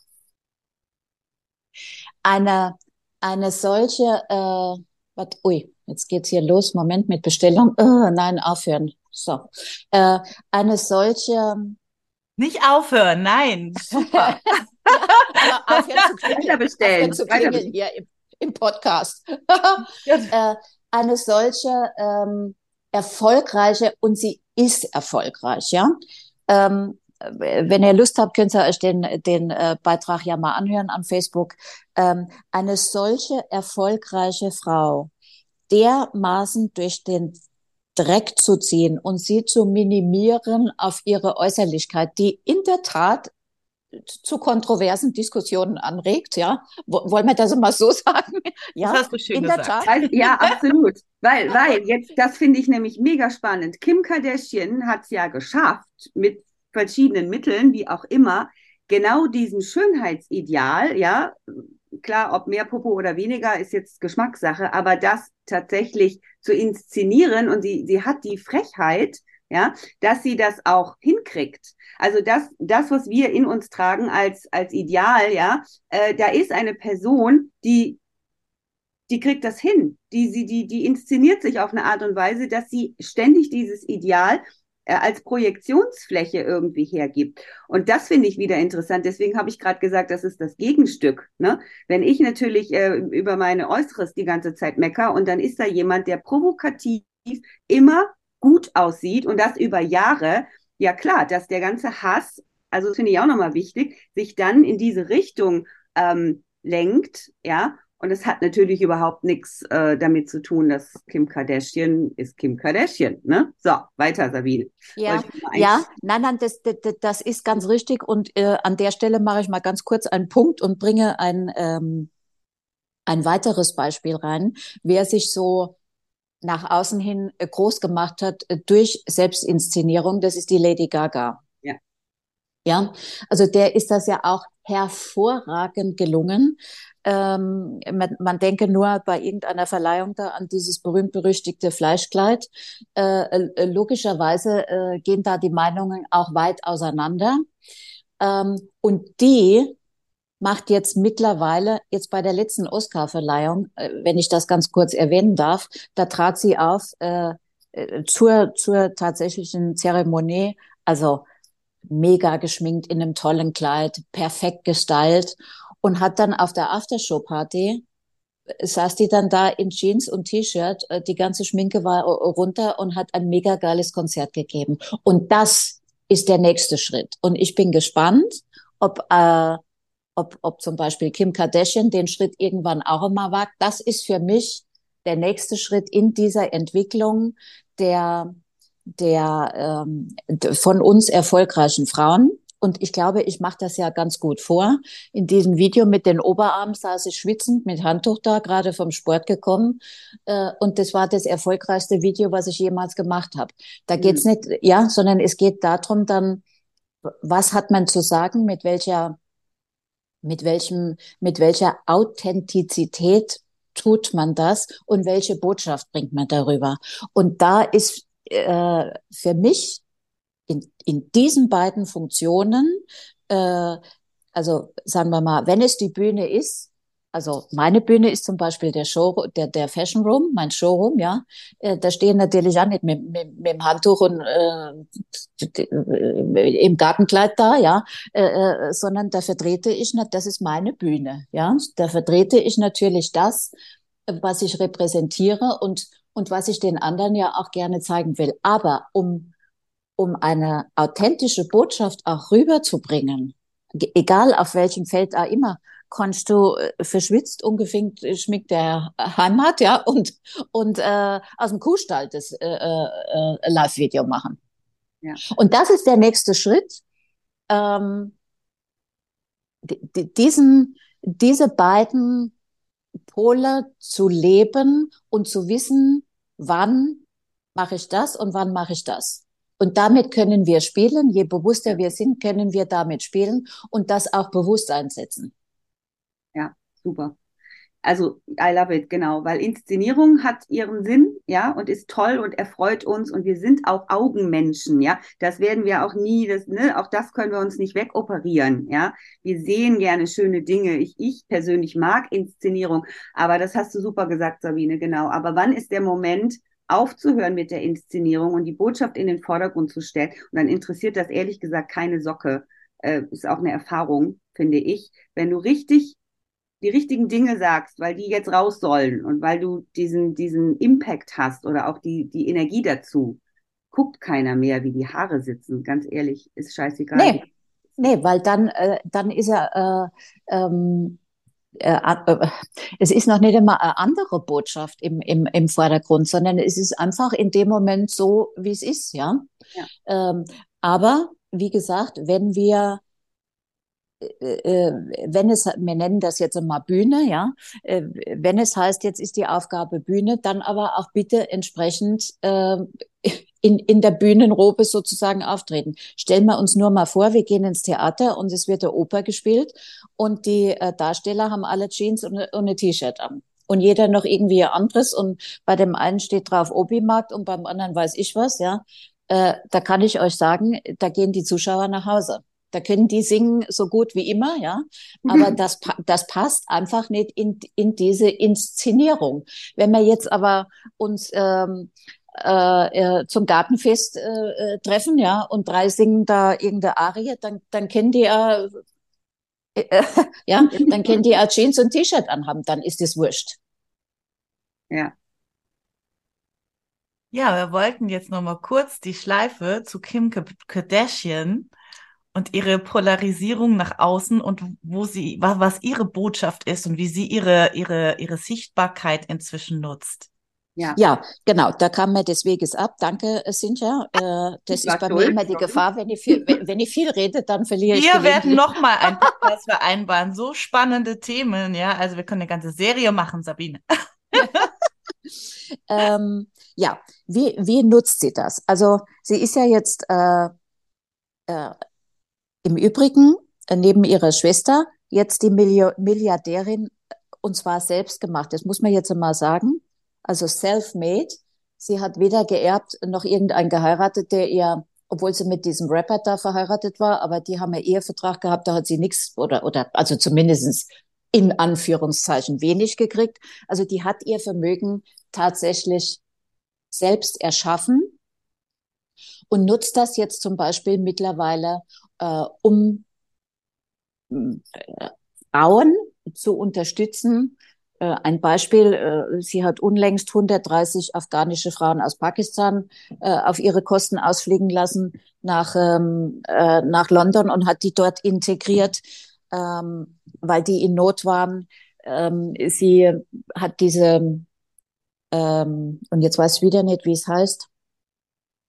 eine, eine solche, äh, wat, ui, jetzt geht's hier los, Moment mit Bestellung, oh, nein, aufhören. So, äh, eine solche. Nicht aufhören, nein, super. ja, aufhören zu klingeln, bestellen. Zu klingeln hier im, im Podcast. äh, eine solche ähm, erfolgreiche und sie ist erfolgreich, ja. Ähm, wenn ihr Lust habt, könnt ihr euch den, den äh, Beitrag ja mal anhören an Facebook. Ähm, eine solche erfolgreiche Frau dermaßen durch den Dreck zu ziehen und sie zu minimieren auf ihre Äußerlichkeit, die in der Tat zu kontroversen Diskussionen anregt, ja. Wollen wir das mal so sagen? Ja, das hast du schön in gesagt. Der Tat. Ja, absolut. Weil, weil jetzt, das finde ich nämlich mega spannend. Kim Kardashian hat es ja geschafft, mit verschiedenen Mitteln, wie auch immer, genau diesen Schönheitsideal, ja, klar, ob mehr Popo oder weniger ist jetzt Geschmackssache, aber das tatsächlich zu inszenieren und sie, sie hat die Frechheit, ja, dass sie das auch hinkriegt. Also das, das, was wir in uns tragen als, als Ideal, ja, äh, da ist eine Person, die, die kriegt das hin. Die, sie, die, die inszeniert sich auf eine Art und Weise, dass sie ständig dieses Ideal als Projektionsfläche irgendwie hergibt. Und das finde ich wieder interessant. Deswegen habe ich gerade gesagt, das ist das Gegenstück. Ne? Wenn ich natürlich äh, über meine Äußeres die ganze Zeit mecker und dann ist da jemand, der provokativ immer gut aussieht und das über Jahre, ja klar, dass der ganze Hass, also finde ich auch nochmal wichtig, sich dann in diese Richtung ähm, lenkt, ja, und es hat natürlich überhaupt nichts äh, damit zu tun, dass Kim Kardashian ist Kim Kardashian. Ne? So, weiter, Sabine. Ja, ja nein, nein, das, das, das ist ganz richtig. Und äh, an der Stelle mache ich mal ganz kurz einen Punkt und bringe ein, ähm, ein weiteres Beispiel rein. Wer sich so nach außen hin äh, groß gemacht hat äh, durch Selbstinszenierung, das ist die Lady Gaga. Ja. Ja, also der ist das ja auch hervorragend gelungen. Ähm, man, man denke nur bei irgendeiner Verleihung da an dieses berühmt-berüchtigte Fleischkleid. Äh, äh, logischerweise äh, gehen da die Meinungen auch weit auseinander. Ähm, und die macht jetzt mittlerweile, jetzt bei der letzten Oscar-Verleihung, äh, wenn ich das ganz kurz erwähnen darf, da trat sie auf äh, äh zur, zur tatsächlichen Zeremonie, also mega geschminkt in einem tollen Kleid, perfekt gestylt und hat dann auf der Aftershow-Party saß die dann da in Jeans und T-Shirt, äh, die ganze Schminke war runter und hat ein mega geiles Konzert gegeben. Und das ist der nächste Schritt. Und ich bin gespannt, ob, äh, ob, ob zum Beispiel Kim Kardashian den Schritt irgendwann auch immer wagt. Das ist für mich der nächste Schritt in dieser Entwicklung der, der ähm, von uns erfolgreichen Frauen. Und ich glaube, ich mache das ja ganz gut vor. In diesem Video mit den Oberarmen saß ich schwitzend mit Handtuch da, gerade vom Sport gekommen. Äh, und das war das erfolgreichste Video, was ich jemals gemacht habe. Da mhm. geht's nicht, ja, sondern es geht darum dann, was hat man zu sagen, mit welcher, mit welchem, mit welcher Authentizität tut man das und welche Botschaft bringt man darüber. Und da ist äh, für mich in, in diesen beiden Funktionen, äh, also sagen wir mal, wenn es die Bühne ist, also meine Bühne ist zum Beispiel der Show, der, der Fashion Room, mein Showroom, ja. Äh, da stehen natürlich auch nicht mit, mit, mit dem Handtuch und äh, im Gartenkleid da, ja, äh, äh, sondern da vertrete ich, das ist meine Bühne, ja. Da vertrete ich natürlich das, was ich repräsentiere und und was ich den anderen ja auch gerne zeigen will. Aber um um eine authentische Botschaft auch rüberzubringen, egal auf welchem Feld auch immer, kannst du äh, verschwitzt, ungefinkt, äh, schmickt der Heimat, ja, und, und äh, aus dem Kuhstall das äh, äh, Live-Video machen. Ja. Und das ist der nächste Schritt. Ähm, diesen, diese beiden Pole zu leben und zu wissen, wann mache ich das und wann mache ich das. Und damit können wir spielen. Je bewusster wir sind, können wir damit spielen und das auch bewusst einsetzen. Ja, super. Also, I love it, genau, weil Inszenierung hat ihren Sinn, ja, und ist toll und erfreut uns und wir sind auch Augenmenschen, ja. Das werden wir auch nie, das, ne, auch das können wir uns nicht wegoperieren, ja. Wir sehen gerne schöne Dinge. Ich, ich persönlich mag Inszenierung, aber das hast du super gesagt, Sabine, genau. Aber wann ist der Moment, aufzuhören mit der Inszenierung und die Botschaft in den Vordergrund zu stellen? Und dann interessiert das ehrlich gesagt keine Socke. Äh, ist auch eine Erfahrung, finde ich. Wenn du richtig die richtigen Dinge sagst, weil die jetzt raus sollen und weil du diesen, diesen Impact hast oder auch die, die Energie dazu, guckt keiner mehr, wie die Haare sitzen. Ganz ehrlich, ist scheißegal. Nee, nee weil dann, äh, dann ist er, äh, ähm, äh, äh, es ist noch nicht immer eine andere Botschaft im, im, im Vordergrund, sondern es ist einfach in dem Moment so, wie es ist, ja. ja. Ähm, aber wie gesagt, wenn wir äh, äh, wenn es, wir nennen das jetzt mal Bühne, ja, äh, wenn es heißt, jetzt ist die Aufgabe Bühne, dann aber auch bitte entsprechend äh, in, in der Bühnenrobe sozusagen auftreten. Stellen wir uns nur mal vor, wir gehen ins Theater und es wird der Oper gespielt und die äh, Darsteller haben alle Jeans und, und ein T-Shirt an. Und jeder noch irgendwie anderes und bei dem einen steht drauf Obi-Markt und beim anderen weiß ich was, ja. Äh, da kann ich euch sagen, da gehen die Zuschauer nach Hause. Da können die singen so gut wie immer, ja. Aber mhm. das, das passt einfach nicht in, in diese Inszenierung. Wenn wir jetzt aber uns ähm, äh, äh zum Gartenfest äh, äh, treffen, ja, und drei singen da irgendeine Arie, dann, dann kennen die ja, äh, ja, dann kennen die ja Jeans und T-Shirt anhaben, dann ist es wurscht. Ja. Ja, wir wollten jetzt noch mal kurz die Schleife zu Kim Kardashian und ihre Polarisierung nach außen und wo sie, was, ihre Botschaft ist und wie sie ihre, ihre, ihre Sichtbarkeit inzwischen nutzt. Ja. ja, genau, da kam mir des Weges ab. Danke, Cynthia. Äh, das ist bei mir immer die Gefahr, wenn ich viel, wenn, wenn ich viel rede, dann verliere ich. Wir werden nochmal ein Podcast vereinbaren. So spannende Themen, ja. Also wir können eine ganze Serie machen, Sabine. ähm, ja, wie, wie nutzt sie das? Also sie ist ja jetzt äh, äh, im Übrigen, äh, neben ihrer Schwester, jetzt die Milliardärin, äh, und zwar selbst gemacht. Das muss man jetzt einmal sagen. Also self-made. Sie hat weder geerbt noch irgendein geheiratet, der ihr, obwohl sie mit diesem Rapper da verheiratet war, aber die haben ja Ehevertrag gehabt, da hat sie nichts oder, oder, also zumindestens in Anführungszeichen wenig gekriegt. Also die hat ihr Vermögen tatsächlich selbst erschaffen und nutzt das jetzt zum Beispiel mittlerweile, äh, um äh, Frauen zu unterstützen. Äh, ein Beispiel, äh, sie hat unlängst 130 afghanische Frauen aus Pakistan äh, auf ihre Kosten ausfliegen lassen nach, ähm, äh, nach London und hat die dort integriert, ähm, weil die in Not waren. Ähm, sie hat diese, ähm, und jetzt weiß ich wieder nicht, wie es heißt,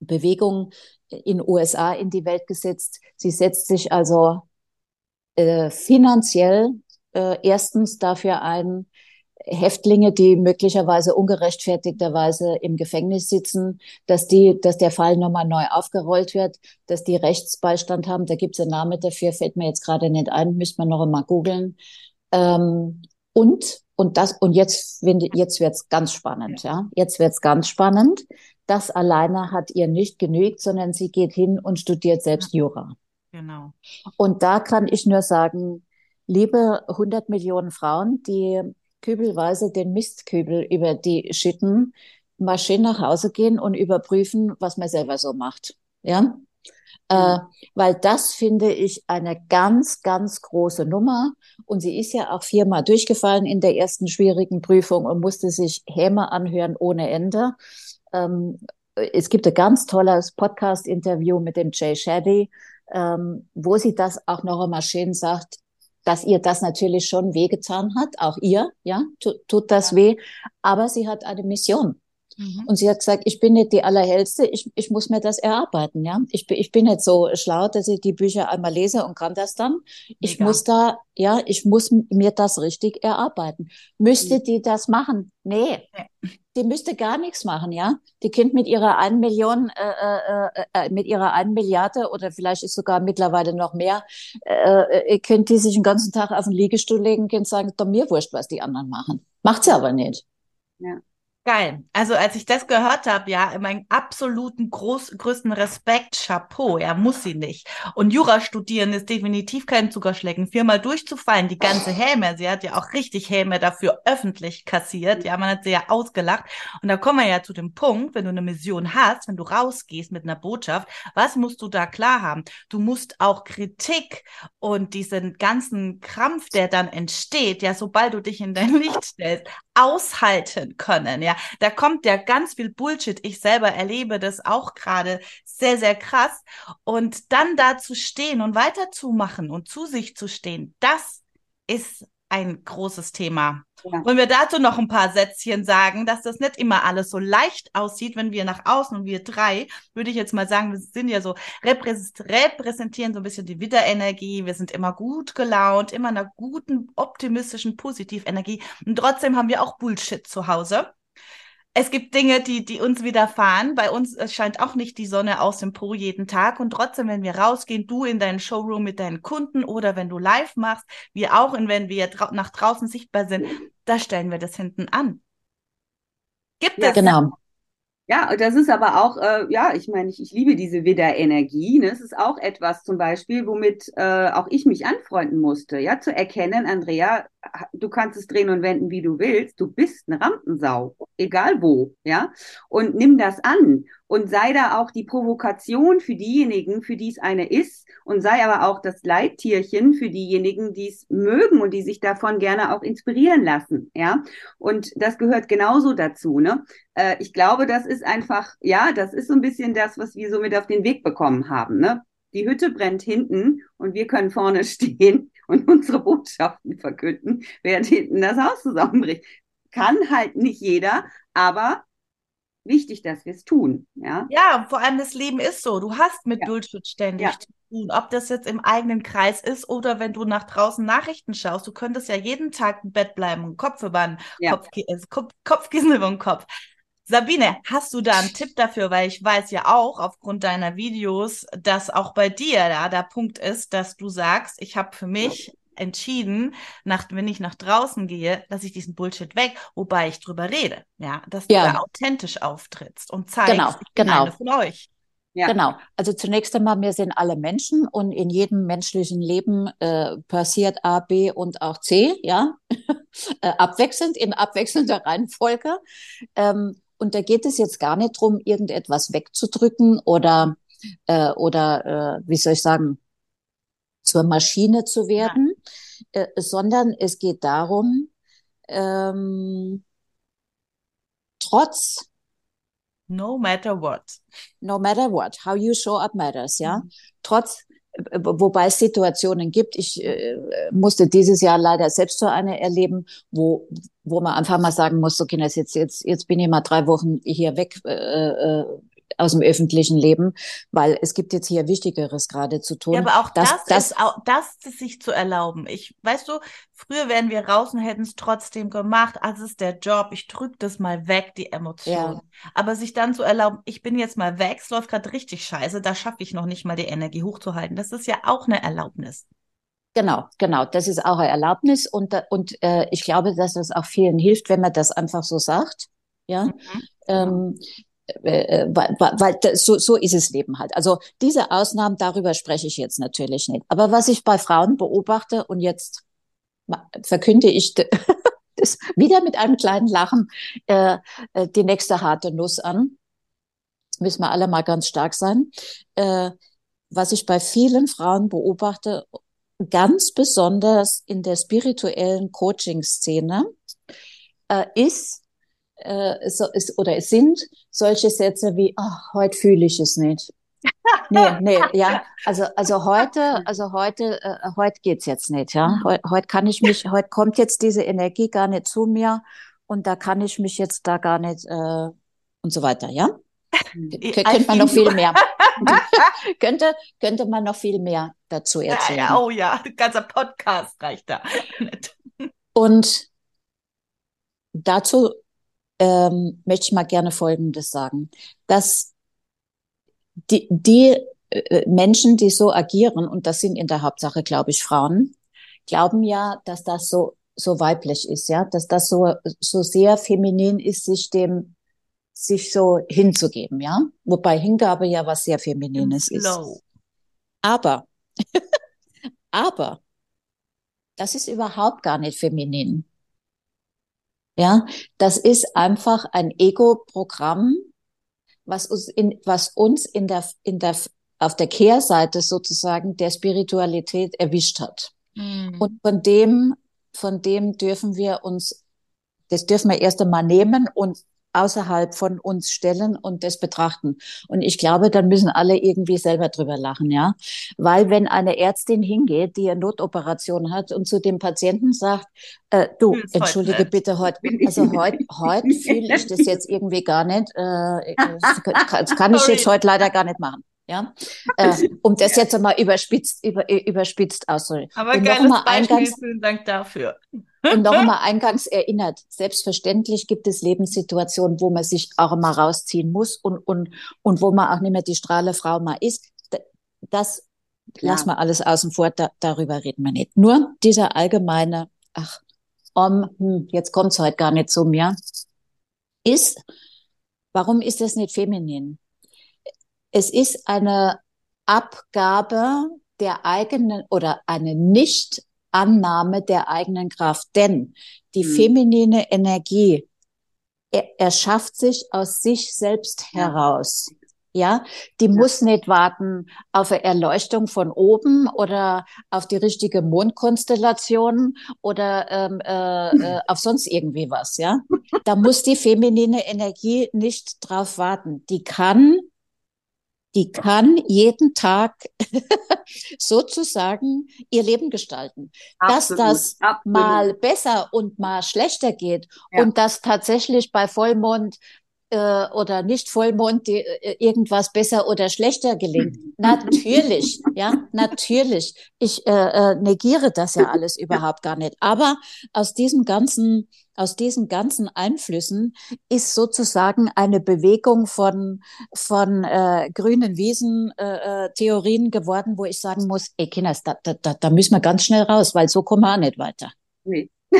Bewegung in USA in die Welt gesetzt. Sie setzt sich also äh, finanziell äh, erstens dafür ein, Häftlinge, die möglicherweise ungerechtfertigterweise im Gefängnis sitzen, dass die, dass der Fall nochmal neu aufgerollt wird, dass die Rechtsbeistand haben. Da gibt es einen Namen dafür, fällt mir jetzt gerade nicht ein, müsste man noch einmal googeln. Ähm, und und das und jetzt jetzt wird's ganz spannend, ja. Jetzt wird's ganz spannend. Das alleine hat ihr nicht genügt, sondern sie geht hin und studiert selbst Jura. Genau. Und da kann ich nur sagen, liebe 100 Millionen Frauen, die kübelweise den Mistkübel über die schütten, mal schön nach Hause gehen und überprüfen, was man selber so macht. Ja? Äh, weil das finde ich eine ganz, ganz große Nummer. Und sie ist ja auch viermal durchgefallen in der ersten schwierigen Prüfung und musste sich Häme anhören ohne Ende. Ähm, es gibt ein ganz tolles Podcast-Interview mit dem Jay Shetty, ähm, wo sie das auch noch einmal schön sagt, dass ihr das natürlich schon wehgetan hat, auch ihr, ja, tut, tut das ja. weh, aber sie hat eine Mission. Mhm. Und sie hat gesagt, ich bin nicht die Allerhellste, ich, ich muss mir das erarbeiten, ja. Ich bin, ich bin nicht so schlau, dass ich die Bücher einmal lese und kann das dann. Ich muss da, ja, ich muss mir das richtig erarbeiten. Müsste mhm. die das machen? Nee. Die müsste gar nichts machen, ja. Die Kind mit ihrer einen Million, äh, äh, äh, mit ihrer einen Milliarde oder vielleicht ist sogar mittlerweile noch mehr, äh, äh, könnte die sich den ganzen Tag auf den Liegestuhl legen und sagen, doch mir wurscht, was die anderen machen. Macht sie aber nicht. Ja. Geil. Also als ich das gehört habe, ja, meinen absoluten groß, größten Respekt, Chapeau, ja, muss sie nicht. Und Jura studieren ist definitiv kein Zuckerschlecken. Viermal durchzufallen, die ganze Häme, sie hat ja auch richtig Häme dafür öffentlich kassiert, ja, man hat sie ja ausgelacht. Und da kommen wir ja zu dem Punkt, wenn du eine Mission hast, wenn du rausgehst mit einer Botschaft, was musst du da klar haben? Du musst auch Kritik und diesen ganzen Krampf, der dann entsteht, ja, sobald du dich in dein Licht stellst, aushalten können, ja. Da kommt ja ganz viel Bullshit. Ich selber erlebe das auch gerade sehr, sehr krass. Und dann da zu stehen und weiterzumachen und zu sich zu stehen, das ist ein großes Thema. Ja. Wollen wir dazu noch ein paar Sätzchen sagen, dass das nicht immer alles so leicht aussieht, wenn wir nach außen und wir drei, würde ich jetzt mal sagen, wir sind ja so, repräsentieren so ein bisschen die Widderenergie, wir sind immer gut gelaunt, immer einer guten, optimistischen Positivenergie und trotzdem haben wir auch Bullshit zu Hause es gibt Dinge, die, die uns widerfahren. Bei uns scheint auch nicht die Sonne aus dem Po jeden Tag. Und trotzdem, wenn wir rausgehen, du in deinen Showroom mit deinen Kunden oder wenn du live machst, wir auch, und wenn wir dra nach draußen sichtbar sind, da stellen wir das hinten an. Gibt ja, es genau. Ja, das ist aber auch, äh, ja, ich meine, ich, ich liebe diese Widder-Energie. Ne? Es ist auch etwas zum Beispiel, womit äh, auch ich mich anfreunden musste, ja, zu erkennen, Andrea, du kannst es drehen und wenden, wie du willst. Du bist eine Rampensau, egal wo, ja. Und nimm das an und sei da auch die Provokation für diejenigen, für die es eine ist und sei aber auch das Leittierchen für diejenigen, die es mögen und die sich davon gerne auch inspirieren lassen, ja. Und das gehört genauso dazu, ne. Äh, ich glaube, das ist einfach, ja, das ist so ein bisschen das, was wir so mit auf den Weg bekommen haben, ne. Die Hütte brennt hinten und wir können vorne stehen und unsere Botschaften verkünden, während hinten das Haus zusammenbricht. Kann halt nicht jeder, aber wichtig, dass wir es tun. Ja? ja, vor allem das Leben ist so. Du hast mit ja. Bullshit ständig ja. zu tun. Ob das jetzt im eigenen Kreis ist oder wenn du nach draußen Nachrichten schaust. Du könntest ja jeden Tag im Bett bleiben und Kopf über den ja. Kopf, Kopf, Kopfkissen über den Kopf. Sabine, hast du da einen Tipp dafür? Weil ich weiß ja auch aufgrund deiner Videos, dass auch bei dir da der Punkt ist, dass du sagst, ich habe für mich entschieden, nach, wenn ich nach draußen gehe, lasse ich diesen Bullshit weg, wobei ich drüber rede. Ja, dass ja. du da authentisch auftrittst und zeigst, genau, ich bin genau. eine von euch. Ja. Genau. Also zunächst einmal, wir sind alle Menschen und in jedem menschlichen Leben äh, passiert A, B und auch C, ja, äh, abwechselnd, in abwechselnder Reihenfolge. Ähm, und da geht es jetzt gar nicht drum, irgendetwas wegzudrücken oder, äh, oder äh, wie soll ich sagen, zur Maschine zu werden, äh, sondern es geht darum, ähm, trotz No matter what. No matter what. How you show up matters, ja. Mhm. Trotz, wobei es Situationen gibt. Ich äh, musste dieses Jahr leider selbst so eine erleben, wo, wo man einfach mal sagen muss, okay, jetzt, jetzt, jetzt bin ich mal drei Wochen hier weg, äh, äh aus dem öffentlichen Leben, weil es gibt jetzt hier Wichtigeres gerade zu tun. Ja, aber auch das, das, ist, auch, das sich zu erlauben. Ich, weißt du, früher wären wir raus und hätten es trotzdem gemacht. Also ist der Job. Ich drücke das mal weg, die Emotion. Ja. Aber sich dann zu erlauben, ich bin jetzt mal weg, es läuft gerade richtig scheiße, da schaffe ich noch nicht mal die Energie hochzuhalten. Das ist ja auch eine Erlaubnis. Genau, genau. Das ist auch eine Erlaubnis und, und äh, ich glaube, dass das auch vielen hilft, wenn man das einfach so sagt. Ja, mhm. ähm, äh, äh, weil, weil so, so ist es Leben halt. Also diese Ausnahmen, darüber spreche ich jetzt natürlich nicht. Aber was ich bei Frauen beobachte, und jetzt verkünde ich das wieder mit einem kleinen Lachen äh, äh, die nächste harte Nuss an. Müssen wir alle mal ganz stark sein. Äh, was ich bei vielen Frauen beobachte, ganz besonders in der spirituellen Coaching-Szene, äh, ist, äh, so, ist, oder es sind solche Sätze wie, ach, heute fühle ich es nicht. nee, nee, ja. Also, also heute, also heute, äh, heute geht's jetzt nicht, ja. Heute, heute kann ich mich, heute kommt jetzt diese Energie gar nicht zu mir und da kann ich mich jetzt da gar nicht, äh, und so weiter, ja? könnte man noch viel mehr. könnte, könnte man noch viel mehr dazu erzählen. Ja, ja, oh ja, ein ganzer Podcast reicht da. Und dazu ähm, möchte ich mal gerne Folgendes sagen, dass die, die äh, Menschen, die so agieren, und das sind in der Hauptsache, glaube ich, Frauen, glauben ja, dass das so so weiblich ist, ja, dass das so so sehr feminin ist, sich dem sich so hinzugeben, ja, wobei Hingabe ja was sehr feminines ist. Aber aber das ist überhaupt gar nicht feminin. Ja, das ist einfach ein Ego-Programm, was uns in, was uns in der, in der, auf der Kehrseite sozusagen der Spiritualität erwischt hat. Mhm. Und von dem, von dem dürfen wir uns, das dürfen wir erst einmal nehmen und außerhalb von uns stellen und das betrachten. Und ich glaube, dann müssen alle irgendwie selber drüber lachen, ja. Weil wenn eine Ärztin hingeht, die eine Notoperation hat und zu dem Patienten sagt, äh, du, entschuldige heute bitte heute, also heute, heute fühle ich das jetzt irgendwie gar nicht, äh, das kann ich jetzt heute leider gar nicht machen. Ja, äh, um das jetzt einmal überspitzt, über, überspitzt auszudrücken. Aber und geiles Beispiel, eingangs, vielen Dank dafür. Und noch einmal eingangs erinnert, selbstverständlich gibt es Lebenssituationen, wo man sich auch mal rausziehen muss und, und, und wo man auch nicht mehr die Strahlefrau mal ist. Das ja. lassen wir alles außen vor, da, darüber reden wir nicht. Nur dieser allgemeine, ach, um, hm, jetzt kommt's heute gar nicht zu mir, ist, warum ist das nicht feminin? Es ist eine Abgabe der eigenen oder eine Nicht-Annahme der eigenen Kraft. Denn die hm. feminine Energie er, erschafft sich aus sich selbst heraus. Ja, die ja. muss nicht warten auf eine Erleuchtung von oben oder auf die richtige Mondkonstellation oder ähm, äh, äh, auf sonst irgendwie was. Ja, da muss die feminine Energie nicht drauf warten. Die kann die kann jeden Tag sozusagen ihr Leben gestalten. Absolut, dass das absolut. mal besser und mal schlechter geht ja. und dass tatsächlich bei Vollmond äh, oder nicht Vollmond die, äh, irgendwas besser oder schlechter gelingt. natürlich, ja, natürlich. Ich äh, äh, negiere das ja alles überhaupt gar nicht. Aber aus diesem ganzen aus diesen ganzen Einflüssen ist sozusagen eine Bewegung von, von äh, grünen Wiesen äh, äh, Theorien geworden, wo ich sagen muss, ey Kinders, da, da, da müssen wir ganz schnell raus, weil so kommen wir auch nicht weiter. Nee.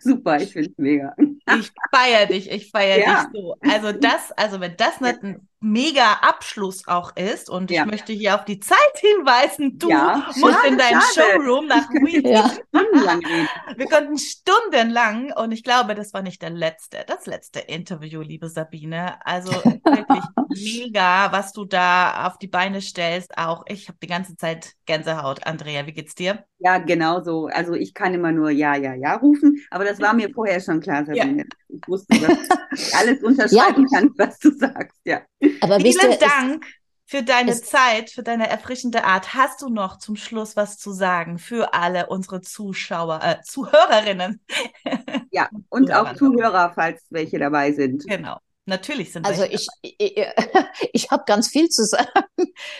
Super, ich finde es mega. Ich feiere dich, ich feiere ja. dich so. Also das, also wenn das nicht ein mega Abschluss auch ist und ja. ich möchte hier auf die Zeit hinweisen, du ja. musst schade, in deinem Showroom nach Wien. ja. Wir konnten stundenlang und ich glaube, das war nicht der letzte, das letzte Interview, liebe Sabine. Also wirklich mega, was du da auf die Beine stellst. Auch ich habe die ganze Zeit Gänsehaut. Andrea, wie geht's dir? Ja, genau so. Also ich kann immer nur ja, ja, ja rufen, aber das war mir vorher schon klar, Sabine. Ich wusste, dass ich alles unterschreiben kann, was du sagst. Ja. Aber Vielen Dank für deine Zeit, für deine erfrischende Art. Hast du noch zum Schluss was zu sagen für alle unsere Zuschauer, äh, Zuhörerinnen? Ja, und auch Zuhörer, falls welche dabei sind. Genau. Natürlich sind Also ich, ich, ich habe ganz viel zu sagen.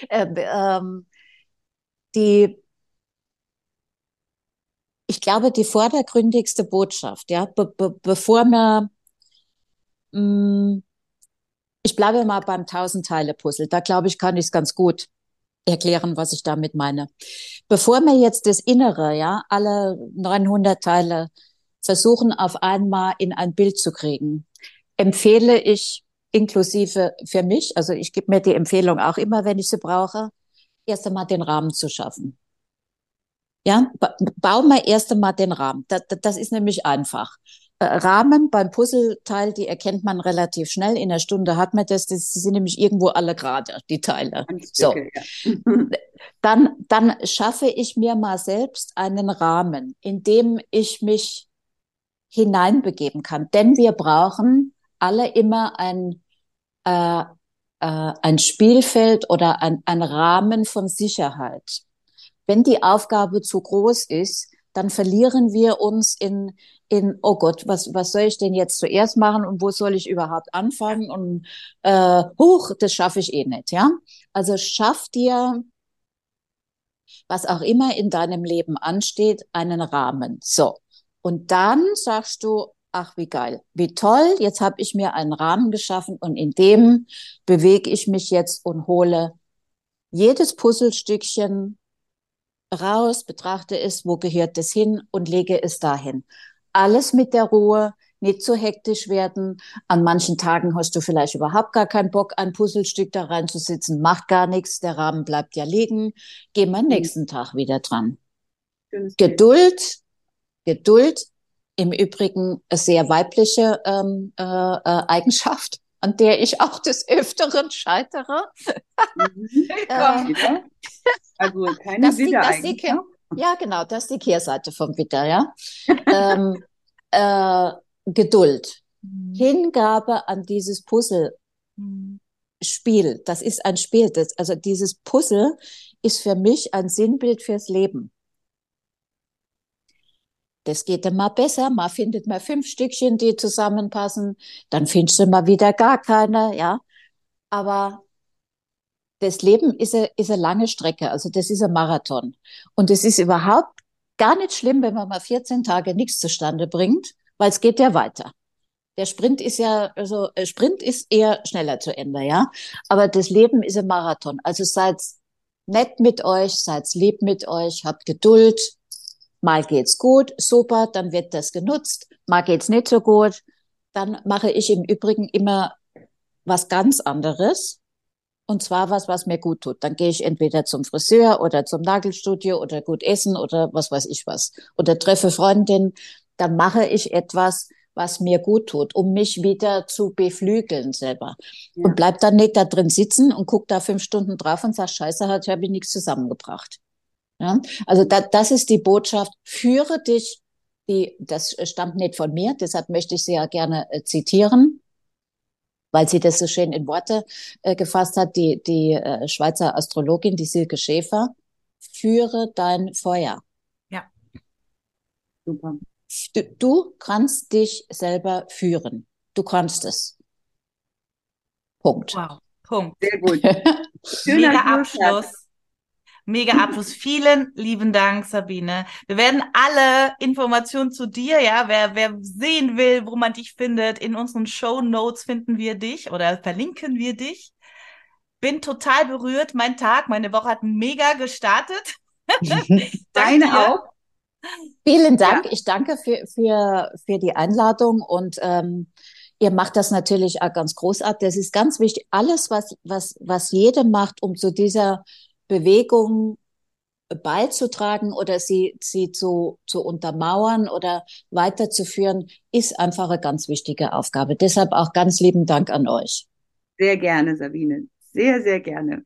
Ähm, ähm, die, ich glaube, die vordergründigste Botschaft, ja, be, be, bevor wir mh, mm, ich bleibe mal beim Tausend-Teile-Puzzle. Da glaube ich, kann ich es ganz gut erklären, was ich damit meine. Bevor wir jetzt das Innere, ja, alle 900 Teile versuchen auf einmal in ein Bild zu kriegen, empfehle ich inklusive für mich, also ich gebe mir die Empfehlung auch immer, wenn ich sie brauche, erst einmal den Rahmen zu schaffen. Ja, bauen wir erst einmal den Rahmen. Das, das ist nämlich einfach. Rahmen beim Puzzleteil, die erkennt man relativ schnell. In einer Stunde hat man das. Das sind nämlich irgendwo alle gerade, die Teile. So. Dann, dann schaffe ich mir mal selbst einen Rahmen, in dem ich mich hineinbegeben kann. Denn wir brauchen alle immer ein, äh, äh, ein Spielfeld oder ein, ein Rahmen von Sicherheit. Wenn die Aufgabe zu groß ist, dann verlieren wir uns in, in, oh Gott, was, was soll ich denn jetzt zuerst machen und wo soll ich überhaupt anfangen und äh, huch, das schaffe ich eh nicht, ja. Also schaff dir, was auch immer in deinem Leben ansteht, einen Rahmen. So. Und dann sagst du, ach wie geil, wie toll, jetzt habe ich mir einen Rahmen geschaffen und in dem bewege ich mich jetzt und hole jedes Puzzlestückchen raus, betrachte es, wo gehört es hin und lege es dahin. Alles mit der Ruhe, nicht zu hektisch werden. An manchen Tagen hast du vielleicht überhaupt gar keinen Bock, ein Puzzlestück da reinzusitzen, macht gar nichts, der Rahmen bleibt ja liegen. Gehen wir mhm. nächsten Tag wieder dran. Geduld, Geduld, im Übrigen eine sehr weibliche ähm, äh, äh, Eigenschaft an der ich auch des Öfteren scheitere. Mhm. äh, also keine das Widder die, eigentlich. Die, ne? ja, genau, das ist die Kehrseite vom Widder, ja. ähm, äh, Geduld, mhm. Hingabe an dieses Puzzle. Mhm. Spiel, das ist ein Spiel. Das, also dieses Puzzle ist für mich ein Sinnbild fürs Leben. Das geht dann mal besser, mal findet man fünf Stückchen, die zusammenpassen, dann findest du mal wieder gar keine, ja. Aber das Leben ist eine, ist eine lange Strecke, also das ist ein Marathon. Und es ist überhaupt gar nicht schlimm, wenn man mal 14 Tage nichts zustande bringt, weil es geht ja weiter. Der Sprint ist ja, also äh, Sprint ist eher schneller zu Ende, ja. Aber das Leben ist ein Marathon. Also seid nett mit euch, seid lieb mit euch, habt Geduld, Mal geht's gut, super, dann wird das genutzt. Mal geht's nicht so gut. Dann mache ich im Übrigen immer was ganz anderes. Und zwar was, was mir gut tut. Dann gehe ich entweder zum Friseur oder zum Nagelstudio oder gut essen oder was weiß ich was. Oder treffe Freundin. Dann mache ich etwas, was mir gut tut, um mich wieder zu beflügeln selber. Ja. Und bleib dann nicht da drin sitzen und guck da fünf Stunden drauf und sag, scheiße, hat habe ich nichts zusammengebracht. Ja? Also da, das ist die Botschaft, führe dich, die, das stammt nicht von mir, deshalb möchte ich sie ja gerne äh, zitieren, weil sie das so schön in Worte äh, gefasst hat, die, die äh, Schweizer Astrologin, die Silke Schäfer, führe dein Feuer. Ja. Super. Du, du kannst dich selber führen. Du kannst es. Punkt. Wow. Punkt. Sehr gut. Schöner Abschluss. Mega Abschluss. Vielen lieben Dank, Sabine. Wir werden alle Informationen zu dir, ja, wer, wer sehen will, wo man dich findet, in unseren Show Notes finden wir dich oder verlinken wir dich. Bin total berührt. Mein Tag, meine Woche hat mega gestartet. Deine auch. Vielen Dank. Ja. Ich danke für, für, für die Einladung und ähm, ihr macht das natürlich auch ganz großartig. Das ist ganz wichtig. Alles, was, was, was jeder macht, um zu dieser Bewegung beizutragen oder sie, sie zu, zu untermauern oder weiterzuführen, ist einfach eine ganz wichtige Aufgabe. Deshalb auch ganz lieben Dank an euch. Sehr gerne, Sabine. Sehr, sehr gerne.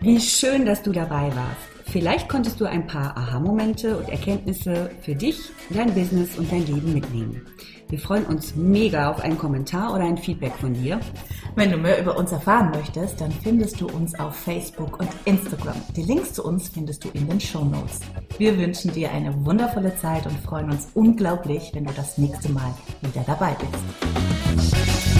Wie schön, dass du dabei warst. Vielleicht konntest du ein paar Aha-Momente und Erkenntnisse für dich, dein Business und dein Leben mitnehmen. Wir freuen uns mega auf einen Kommentar oder ein Feedback von dir. Wenn du mehr über uns erfahren möchtest, dann findest du uns auf Facebook und Instagram. Die Links zu uns findest du in den Show Notes. Wir wünschen dir eine wundervolle Zeit und freuen uns unglaublich, wenn du das nächste Mal wieder dabei bist.